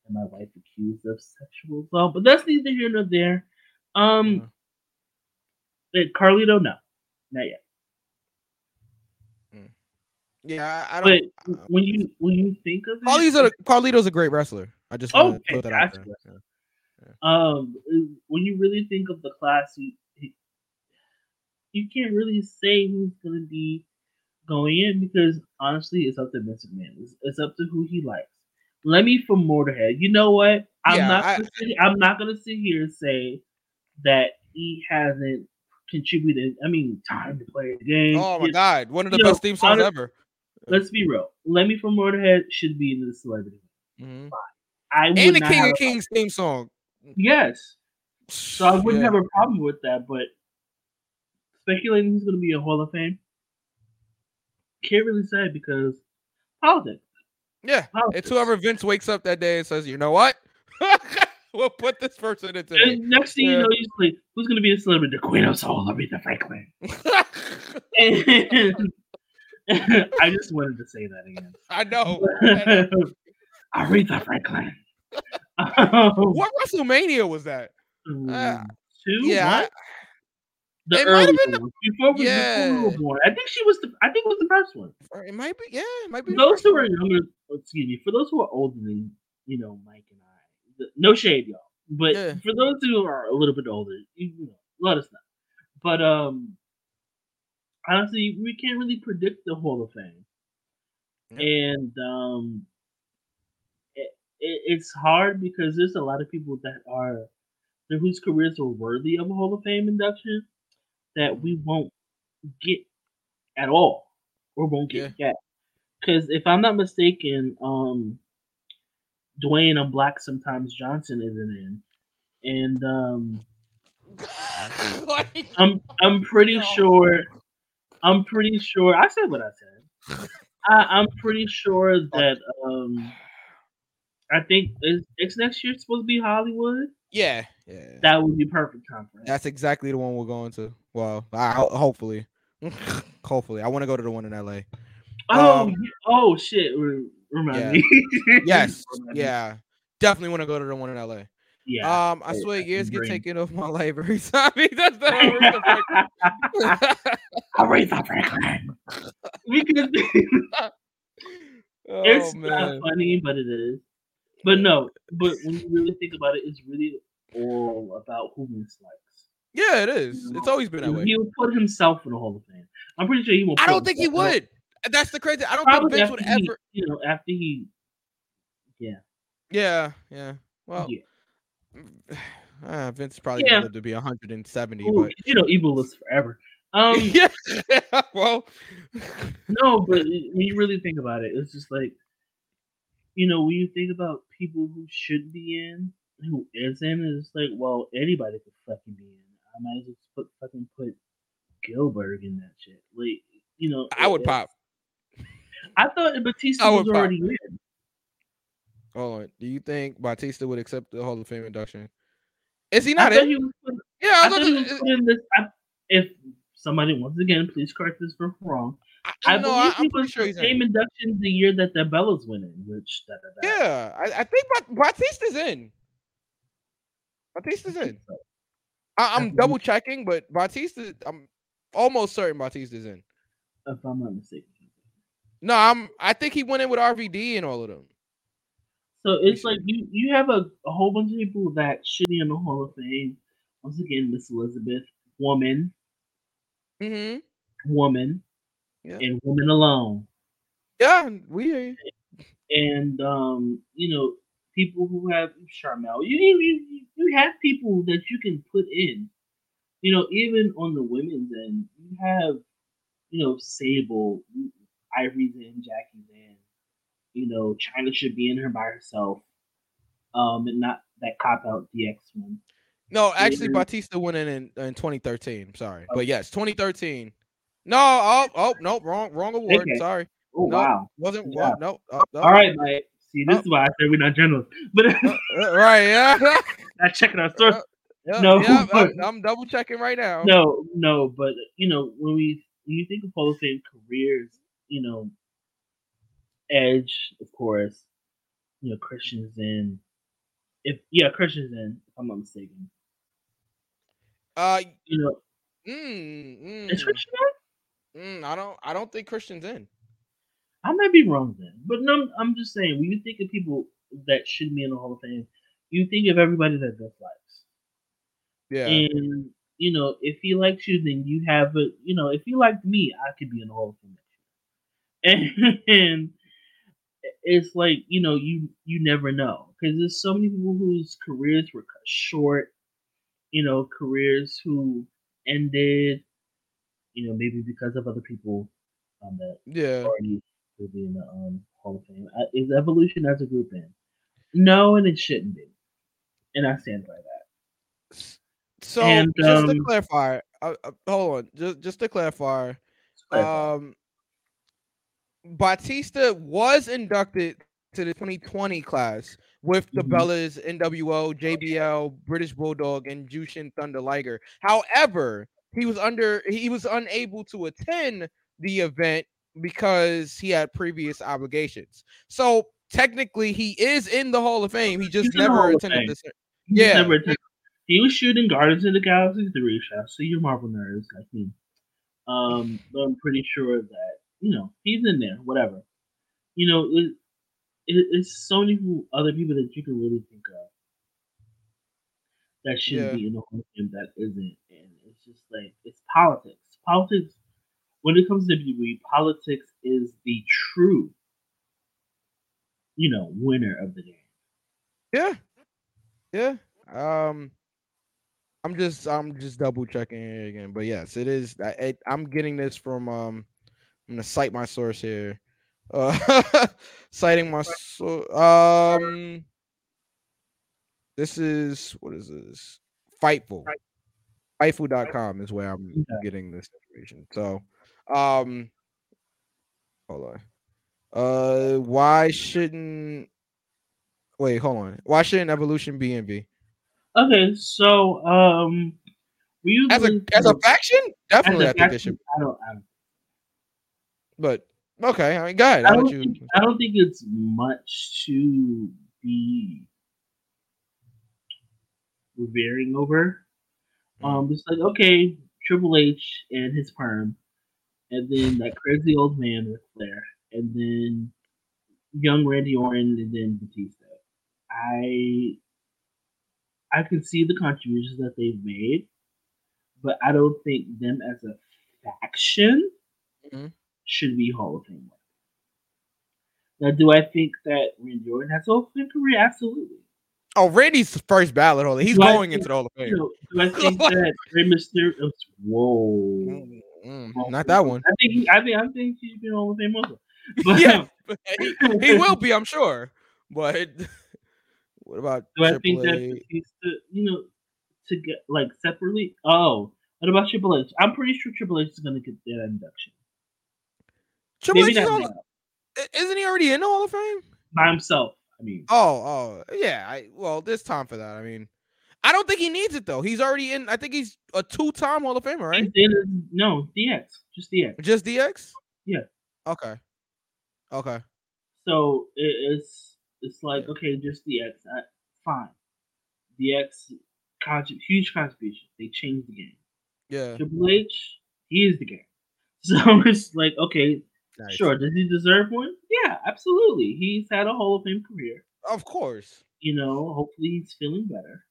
and my wife accused of sexual assault. But that's neither here nor there. Um, Uh, Carlito, no, not yet. Yeah, I, I But don't. when you when you think of it, Carlito's a, Carlito's a great wrestler. I just Oh, want to put that out there. fantastic. Yeah. um, when you really think of the class, you you can't really say who's gonna be going in because honestly, it's up to Vince McMahon. It's, it's up to who he likes. Lemmy from Motorhead. You know what? I'm Yeah, not. I- gonna sit, I'm not gonna sit here and say that he hasn't contributed. I mean, time to play a game. Oh my It- god, one of the you know, best theme songs honest- ever. Let's be real. Lemmy from Motorhead should be in the celebrity. Mhm. I And the King of Kings theme song. Yes. So I wouldn't Yeah. have a problem with that, but speculating who's going to be a Hall of Fame can't really say because politics. Yeah, politics. it's whoever Vince wakes up that day and says, "You know what? we'll put this person into me." And next thing you know, he's like, "Who's going to be a celebrity? The Queen of Soul, Aretha Franklin." And I just wanted to say that again. I know. I know. Aretha Franklin. What WrestleMania was that? Uh, two? Yeah, One? The It might have been the-. Before, we, Yeah. were born. I think she was the. I think it was the first one. It might be. Yeah, it might be. Those who are younger, excuse me, for those who are older than you know Mike and I, the- no shade, y'all. But Yeah. for those who are a little bit older, you, you know, let us know. But um, honestly, we can't really predict the Hall of Fame, and um, it, it, it's hard because there's a lot of people that are whose careers are worthy of a Hall of Fame induction that we won't get at all or won't get yet. Because if I'm not mistaken, um, Dwayne I'm Black Sometimes Johnson isn't in, and um, I'm I'm pretty No. sure I'm pretty sure I said what I said. I, I'm pretty sure that um, I think is it's next year supposed to be Hollywood. yeah, yeah. That would be perfect him. That's exactly the one we're going to. Well, I, hopefully, hopefully, I want to go to the one in LA. Oh, um, oh shit! Re- Remind yeah. me. Yes, yeah, definitely want to go to the one in LA. Yeah. Um, I I- swear, years get taken off my life every time he does that. Aretha Franklin. because oh it's man, not funny, but it is. But no, but when you really think about it, it's really all about who Vince likes. yeah, it is. It's always been that way. He would put himself in the Hall of Fame. I'm pretty sure he won't. I don't think he himself in would. That's the crazy. I don't think Probably Vince after would he, ever. you know, after he, yeah, Yeah, yeah. Well, yeah. Uh, Vince probably Yeah. gonna live to be 170, Ooh, but you know, evil lives forever. Um, yeah. well, no, but when you really think about it, it's just like, you know, when you think about people who should be in, who isn't, it's like, well, anybody could fucking be in. I might as well put fucking put Gilbert in that shit. Like, you know, I would it- pop. I thought Batista I was would pop. already in. Hold on. Do you think Batista would accept the Hall of Fame induction? Is he not thought in? he Yeah, I I, thought he was to- put in this. I, if somebody once again, please correct this if wrong. I, I, I know. believe I, he was sure the same in. induction the year that the Bellas went in, which da, da, da. Yeah, I, I think Bat- Batista's in. Batista's in. I, I'm Mhm. double checking, but Batista, I'm almost certain Batista's in. if I'm not mistaken. No, I'm. I think he went in with RVD and all of them. So it's like you you have a, a whole bunch of people that should be in the Hall of Fame. Once again, Miss Elizabeth, woman, Mm-hmm. woman, Yeah. and woman alone. Yeah, we. And um, you know, people who have Charmel. You, you you you have people that you can put in. You know, even on the women's end, you have, you know, Sable, Ivory's in, Jackie's in. You know, Chyna should be in her by herself. Um, and not that cop out DX one. No, actually. Batista went in, in in 2013. Sorry, Oh. but yes, 2013. No, oh, oh, no, wrong, wrong award. Okay. Sorry, Oh No. wow! wasn't. Yeah. no, oh, no. All right, Mike. See, this Oh. is why I said we're not generals, but Uh, uh, right, yeah. not checking our source. Yeah, No, yeah, but- I'm, I'm double checking right now. No, no, but you know when we when you think of Hall of Fame careers, you know, Edge, of course, you know Christian's in. If yeah, Christian's in. If I'm not mistaken. Uh, You know, Mm, Is mm, Christian in? mm, I don't. I don't think Christian's in. I might be wrong then, but no, I'm just saying. When you think of people that should be in the Hall of Fame, you think of everybody that does likes. Yeah. And you know, if he likes you, then you have a. You know, if you liked me, I could be in the Hall of Fame. And, and it's like you know, you you never know because there's so many people whose careers were cut short. You know, careers who ended. You know, maybe because of other people um, that yeah. will be in the um, Hall of Fame. Is Evolution as a group in? No, and it shouldn't be. And I stand by that. So And, just to um, clarify, uh, uh, hold on. Just just to clarify, um, Batista was inducted to the 2020 class with the Mhm. Bellas, NWO, JBL, British Bulldog, and Jushin Thunder Liger. However, he was under he was unable to attend the event because he had previous obligations. So technically, he is in the Hall of Fame. He just never attended this. Yeah. never attended- he was shooting Guardians of the Galaxy 3 shots, so you're Marvel nerds like me. Um, but I'm pretty sure that, you know, he's in there, whatever. You know, it, it, it's so many other people that you can really think of that should Yeah. be in the of Fame that isn't. And it's just like, it's politics. Politics, when it comes to WWE, politics is the true, you know, winner of the game. Yeah. Yeah. Um I'm just I'm just double checking here again. But yes, it is I, I'm getting this from um I'm gonna cite my source here. Uh citing my source um this is what is this? Fightful. Fightful.com is where I'm getting this information. So um hold on. Uh why shouldn't wait, hold on. Why shouldn't evolution be envy? Okay, so um, we As a as a faction? Definitely as I a think they faction, should I don't. I don't, but okay, I mean go ahead. I don't you think, I don't think it's much to be revering over. Um, it's like okay, Triple H and his perm, and then that crazy old man with Flair, and then young Randy Orton, and then Batista. I I can see the contributions that they've made, but I don't think them as a faction Mhm. Should be Hall of Fame. Now, do I think that Randy Orton has a Hall of Fame career? Absolutely. Oh, Randy's first ballot holder. He's Do going think- into the Hall of You Fame. know, do I think that Rey Mysterio? Whoa. Mm, mm, not that one. I think he, I think I think he should be in the Hall of Fame also. But yeah, he, he will be, I'm sure. But what about do I think that you know, to get like separately? Oh, what about Triple H? I'm pretty sure Triple H is going to get that induction. Triple H is not isn't he already in the Hall of Fame? by himself. I mean, Oh, oh, yeah. I well, there's time for that. I mean, I don't think he needs it though. He's already in. I think he's a two-time Hall of Famer, right? no DX, just DX. Just DX. Yeah. Okay. Okay. So it's it's like okay, just DX, fine. DX, contrib- huge contribution. They changed the game. Yeah. Triple H, he is the game. So it's like okay, Nice. sure. Does he deserve one? Yeah, absolutely. He's had a Hall of Fame career. Of course. You know, hopefully he's feeling better.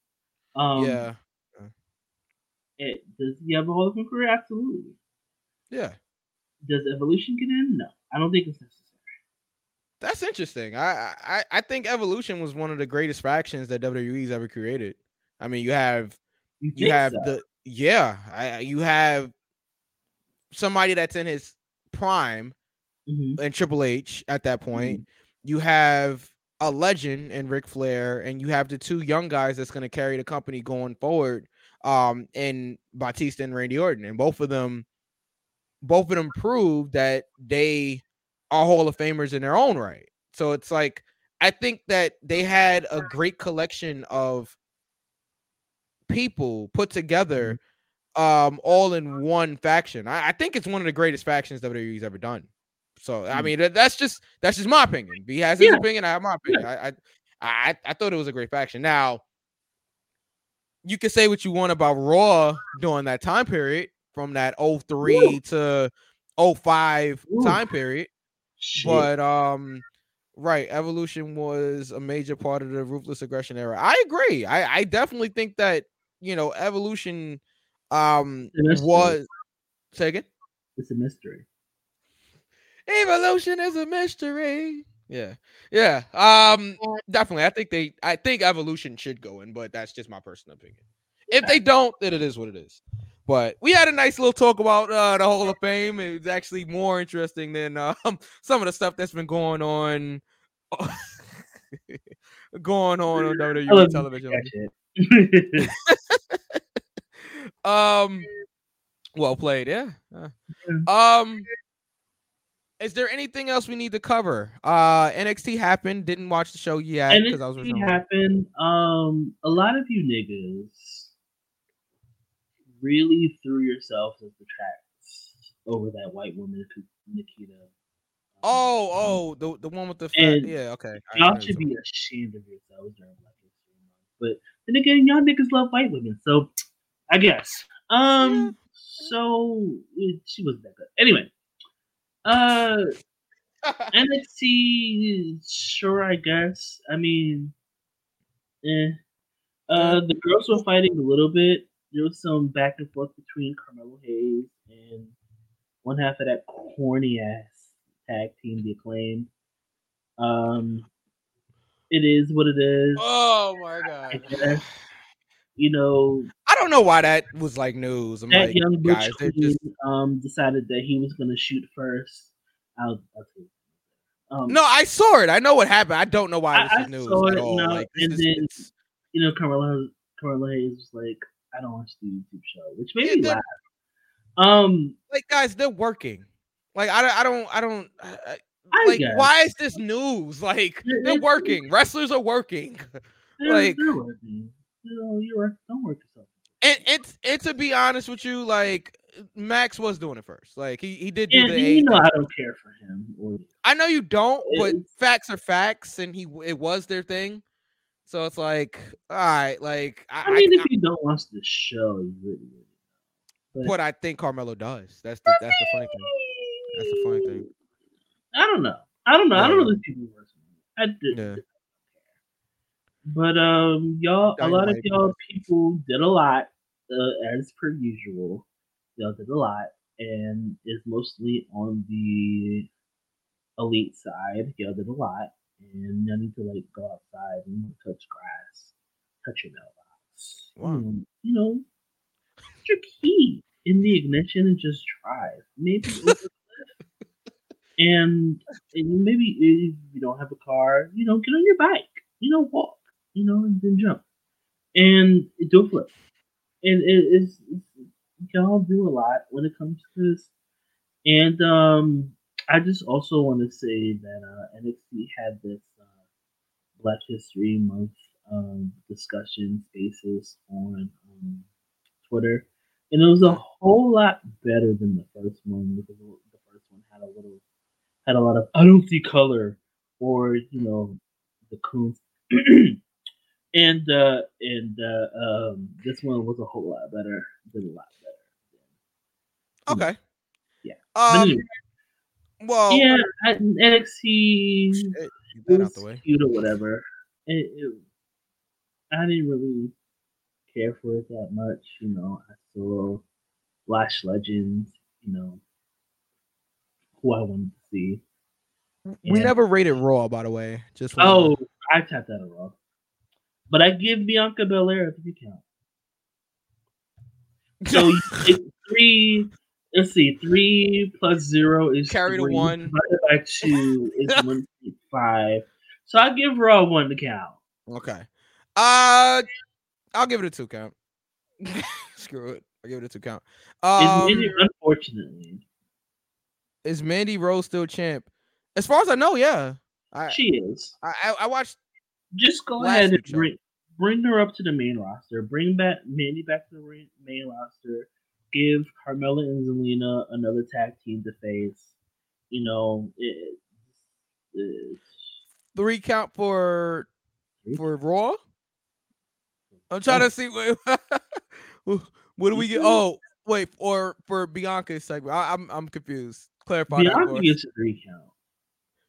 Um, yeah. it- does he have a Hall of Fame career? Absolutely. Yeah. Does Evolution get in? No, I don't think it's necessary. That's interesting. I, I I think Evolution was one of the greatest factions that WWE's ever created. I mean, you have You, you have so? the yeah, I, you have somebody that's in his prime Mhm. and Triple H at that point. Mm-hmm. You have a legend in Ric Flair, and you have the two young guys that's going to carry the company going forward. Um, and Batista and Randy Orton, and both of them, both of them proved that they are Hall of Famers in their own right. So it's like I think that they had a great collection of people put together um all in one faction. I, I think it's one of the greatest factions WWE's ever done. So I Mm. mean that's just that's just my opinion. He has his Yeah. opinion, I have my opinion. I, I I I thought it was a great faction. Now you can say what you want about Raw during that time period from that 03 to 05 Ooh. time period. Shit. But um, right, evolution was a major part of the ruthless aggression era. I agree. I I definitely think that you know evolution um It's a mystery. was say again. it's a mystery. Evolution is a mystery. Yeah, yeah. Um, definitely. I think they. I think evolution should go in, but that's just my personal opinion. If they don't, then it is what it is. But we had a nice little talk about uh, the Hall of Fame. It was actually more interesting than um, some of the stuff that's been going on, going on on WWE television. Um, well played. Yeah. Uh, Um, is there anything else we need to cover? Uh, NXT happened. Didn't watch the show yet because I was. NXT happened. Um, a lot of you niggas really threw yourselves at the tracks over that white woman, Nikkita. Oh, oh, the the one with the fat, yeah, okay. Y'all should be ashamed of yourselves during Black History Month. But then again, y'all niggas love white women, so I guess. Um, so eh, she wasn't that good. Anyway, uh, NXT, sure, I guess. I mean, eh. Uh, the girls were fighting a little bit. There was some back and forth between Carmelo Hayes and one half of that corny ass tag team, The Acclaim. Um, it is what it is. Oh my god. You know, don't know why that was like news. I'm that like, young Butch guys, Queen, just um decided that he was gonna shoot first. I'll, I'll tell you. Um, no. I saw it. I know what happened. I don't know why I- this I is news saw at it, all. no, like, and is- then- it's- you know, Carmelo Carmelo Hayes was like, I don't watch the YouTube show, which made Yeah, me laugh. Um, like guys, they're working. Like I, don't- I don't, I don't. I, I- I like, guess. why is this news? Like, It- they're working. Wrestlers are working. they're, like- they're working. You know, you're. Don't work yourself. And it's, and to be honest with you, like Max was doing it first. Like he, he did do And the. you know. I don't care for him. I know you don't, but facts are facts, and he it was their thing. So it's like, all right, like I, I mean, I- if you don't watch the show, you really, really I- but- but I think Carmelo does. That's the that's the funny thing. That's the funny thing. I don't know. I don't know. I don't know these people. I. Yeah. But um, y'all, a lot of y'all people did a lot, uh, as per usual. Y'all did a lot, and it's mostly on the elite side. Y'all did a lot, and y'all need to like go outside and touch grass, touch your mailbox. Wow. Mm, you know, put your key in the ignition and just drive. Maybe over the cliff. and and maybe if you don't have a car, you know, get on your bike. You know, walk. You know, and then jump and do flip. And it is y'all do a lot when it comes to this. And um, I just also want to say that uh, NXT had this uh, Black History Month um, discussion spaces on um, Twitter, and it was a whole lot better than the first one because the first one had a little had a lot of I don't see color or you know the coons. and uh and uh um this one was a whole lot better did a lot better Okay. Yeah. Um. anyway, Well. yeah I, NXT shit, that out the way. cute or whatever it, it, I didn't really care for it that much you know I saw Lash Legends you know who I wanted to see We And- never rated Raw, by the way. Just Oh, I tapped that wrong. But I give Bianca Belair if you count. So three. Let's see, three plus zero is Carry the three, one. Divided by two is one point five. So I give Raw one to count. Okay. Uh, I'll give it a two count. Screw it. I'll give it a two count. Um, Mandy- unfortunately, is Mandy Rose still champ? As far as I know, yeah. I she is. I, I- I watched. Just go Last ahead and bring bring her up to the main roster. Bring back Mandy back to the main roster. Give Carmella and Zelina another tag team to face. You know, it, it, Three count for for Raw. I'm trying Oh. to see what what do we get. Oh, Wait, or for Bianca's segment, I, I'm I'm confused. Clarify. that for Bianca us. gets a three count,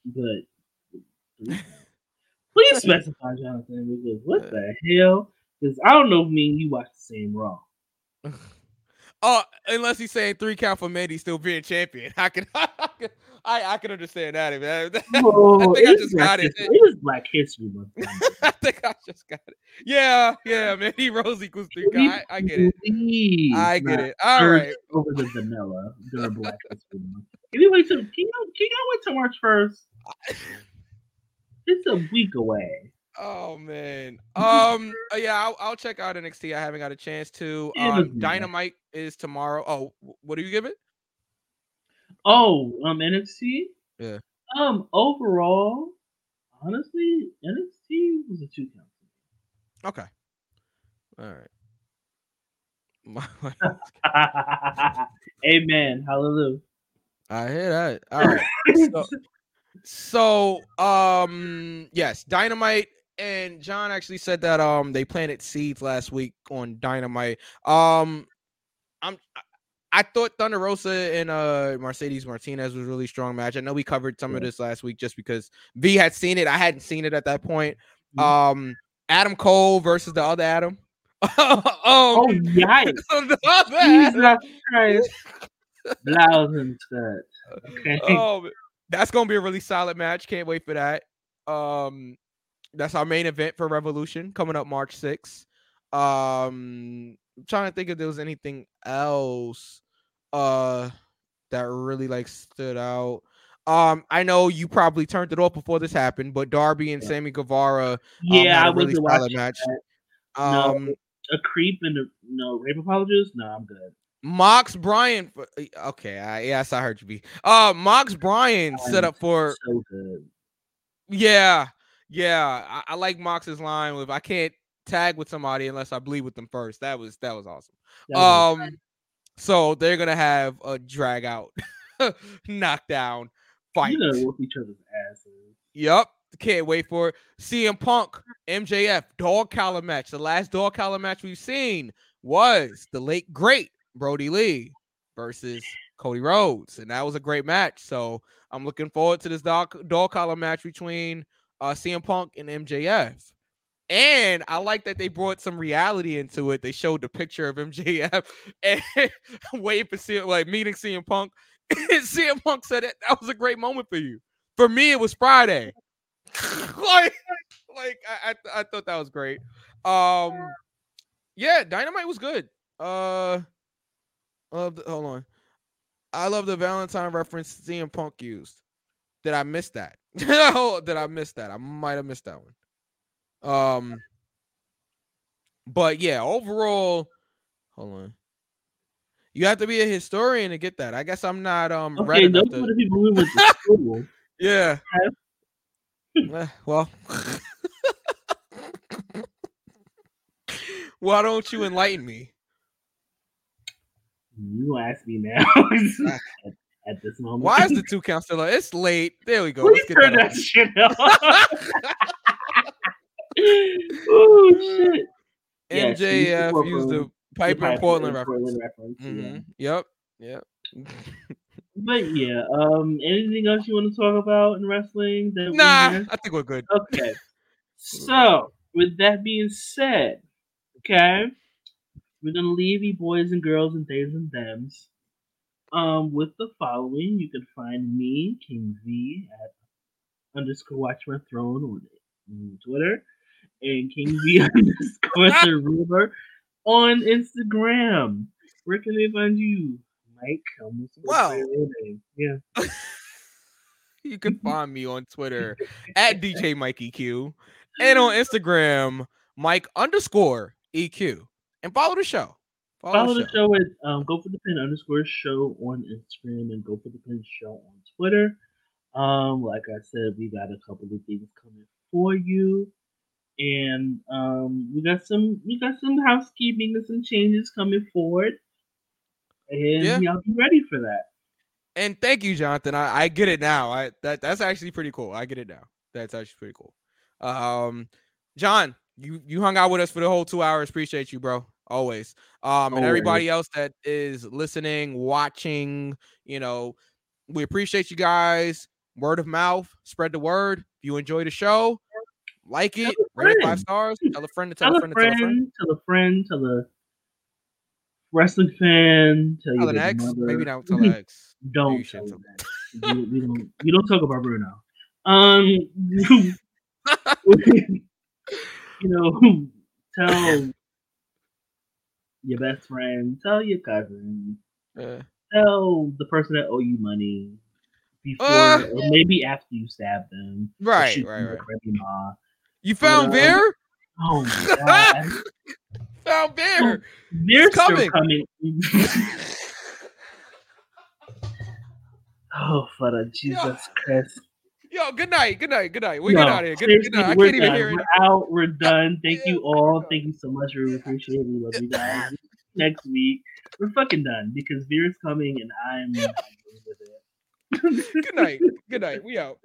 but three count. Please specify Jonathan because what uh, the hell? Because I don't know if me and you watch the same Raw. Oh, unless he's saying three count for Mandy still being champion. I can, I can, I, I can understand that. Man. Oh, think I just got it. History- It is Black History Month. I think I just got it. Yeah, yeah, Mandy Rose equals three count. I, I get it. I get it. All right. Over the vanilla during Black History Month. Can you wait till? Can you? Can you wait till March first? It's a week away. Oh man. Um. uh, yeah, I'll, I'll check out NXT. I haven't got a chance to. Um. Dynamite is tomorrow. Oh, what do you give it? Oh, um, NXT. Yeah. Um, overall, honestly, NXT was a two count. Okay. All right. Amen. Hallelujah. I hear that. All right. So, so um, yes, Dynamite and John actually said that um they planted seeds last week on Dynamite. Um, I'm. I- thought Thunder Rosa and uh Mercedes Martinez was a really strong match. I know we covered some of this last week just because V had seen it. I hadn't seen it at that point. Mhm. Um, Adam Cole versus the other Adam. um, oh yikes! the other Adam. Jesus Christ! Blouse. Okay. Oh, that's gonna be a really solid match. Can't wait for that. Um, that's our main event for Revolution coming up March 6th. Um, I'm trying to think if there was anything else uh that really like stood out. Um, I know you probably turned it off before this happened, but Darby and Yeah. Sammy Guevara um, yeah, had I a really solid match. that. No. Um, A creep and a no rape apologist. No, I'm good. Mox Bryan. Okay, I, yes, I heard you. Be uh, Mox Bryan set up for so. Yeah, yeah. I, I like Mox's line with I can't tag with somebody unless I bleed with them first. That was that was awesome. That was- Um, so they're gonna have a drag out, knockdown fight. you gonna whoop each other's asses. Yep. Can't wait for it. CM Punk, MJF, dog collar match. The last dog collar match we've seen was the late great Brodie Lee versus Cody Rhodes, and that was a great match. So I'm looking forward to this dog dog collar match between uh, CM Punk and MJF. And I like that they brought some reality into it. They showed the picture of MJF and waiting for CM, like meeting CM Punk. CM Punk said that that was a great moment for you. For me, it was Friday. like, like I, I, I thought that was great. Um, yeah, Dynamite was good. Uh, love the, hold on. I love the Valentine reference CM Punk used. Did I miss that? Did I miss that? I might have missed that one. Um, but yeah, overall, hold on. You have to be a historian to get that. I guess I'm not um Okay, those to- are the people we went to school. yeah. Eh, well, why don't you enlighten me? You ask me now at, at this moment. Why is the two count still? up? It's late. There we go. Please Let's get turn that that shit off. oh shit! MJF support used the Portland- Piper and Piper Portland reference. reference, yeah. hmm Yep. Yep. But yeah, um, anything else you want to talk about in wrestling? That nah? I think we're good. Okay. So, with that being said, okay, we're gonna leave you boys and girls and theys and thems. Um, with the following, you can find me, King V, at underscore watch my throne on Twitter, and King V underscore the River on Instagram. Where can they find you, Mike? Wow. your real name. Yeah. You can find me on Twitter at DJ Mike EQ and on Instagram, Mike underscore EQ. And follow the show. Follow, Follow the the show. show at um, Go for the Pin underscore show on Instagram and Go for the Pin show on Twitter. Um, like I said, we got a couple of things coming for you, and um, we got some we got some housekeeping and some changes coming forward, and Yeah. y'all be ready for that. And thank you, Jonathan. I, I get it now. I that that's actually pretty cool. I get it now. That's actually pretty cool. Um, John, you you hung out with us for the whole two hours. Appreciate you, bro. always. Um, and everybody else that is listening, watching, you know, we appreciate you guys. Word of mouth, spread the word. If you enjoy the show, like it, rate it five stars. Tell a friend to tell, Tell a a friend to tell a friend. friend, tell a friend, tell a wrestling fan, tell Tell your an ex, mother. maybe not tell an ex. Don't you tell we, we don't. We don't talk about Bruno. Um, you know, tell your best friend, tell your cousin, Uh, tell the person that owe you money before Uh. or maybe after you stab them. right, right, right. You found uh, Bear? Oh my god. Found Bear. They're still coming. coming. oh, Father Jesus Christ. Yo, good night, good night, good night. We No, get out of here. Good, good night. I we're can't even done. hear it. We're out. We're done. Thank you all. Thank you so much. We appreciate it. We love you guys. Next week, we're fucking done because beer's coming and I'm with it. Good night. Good night. We out.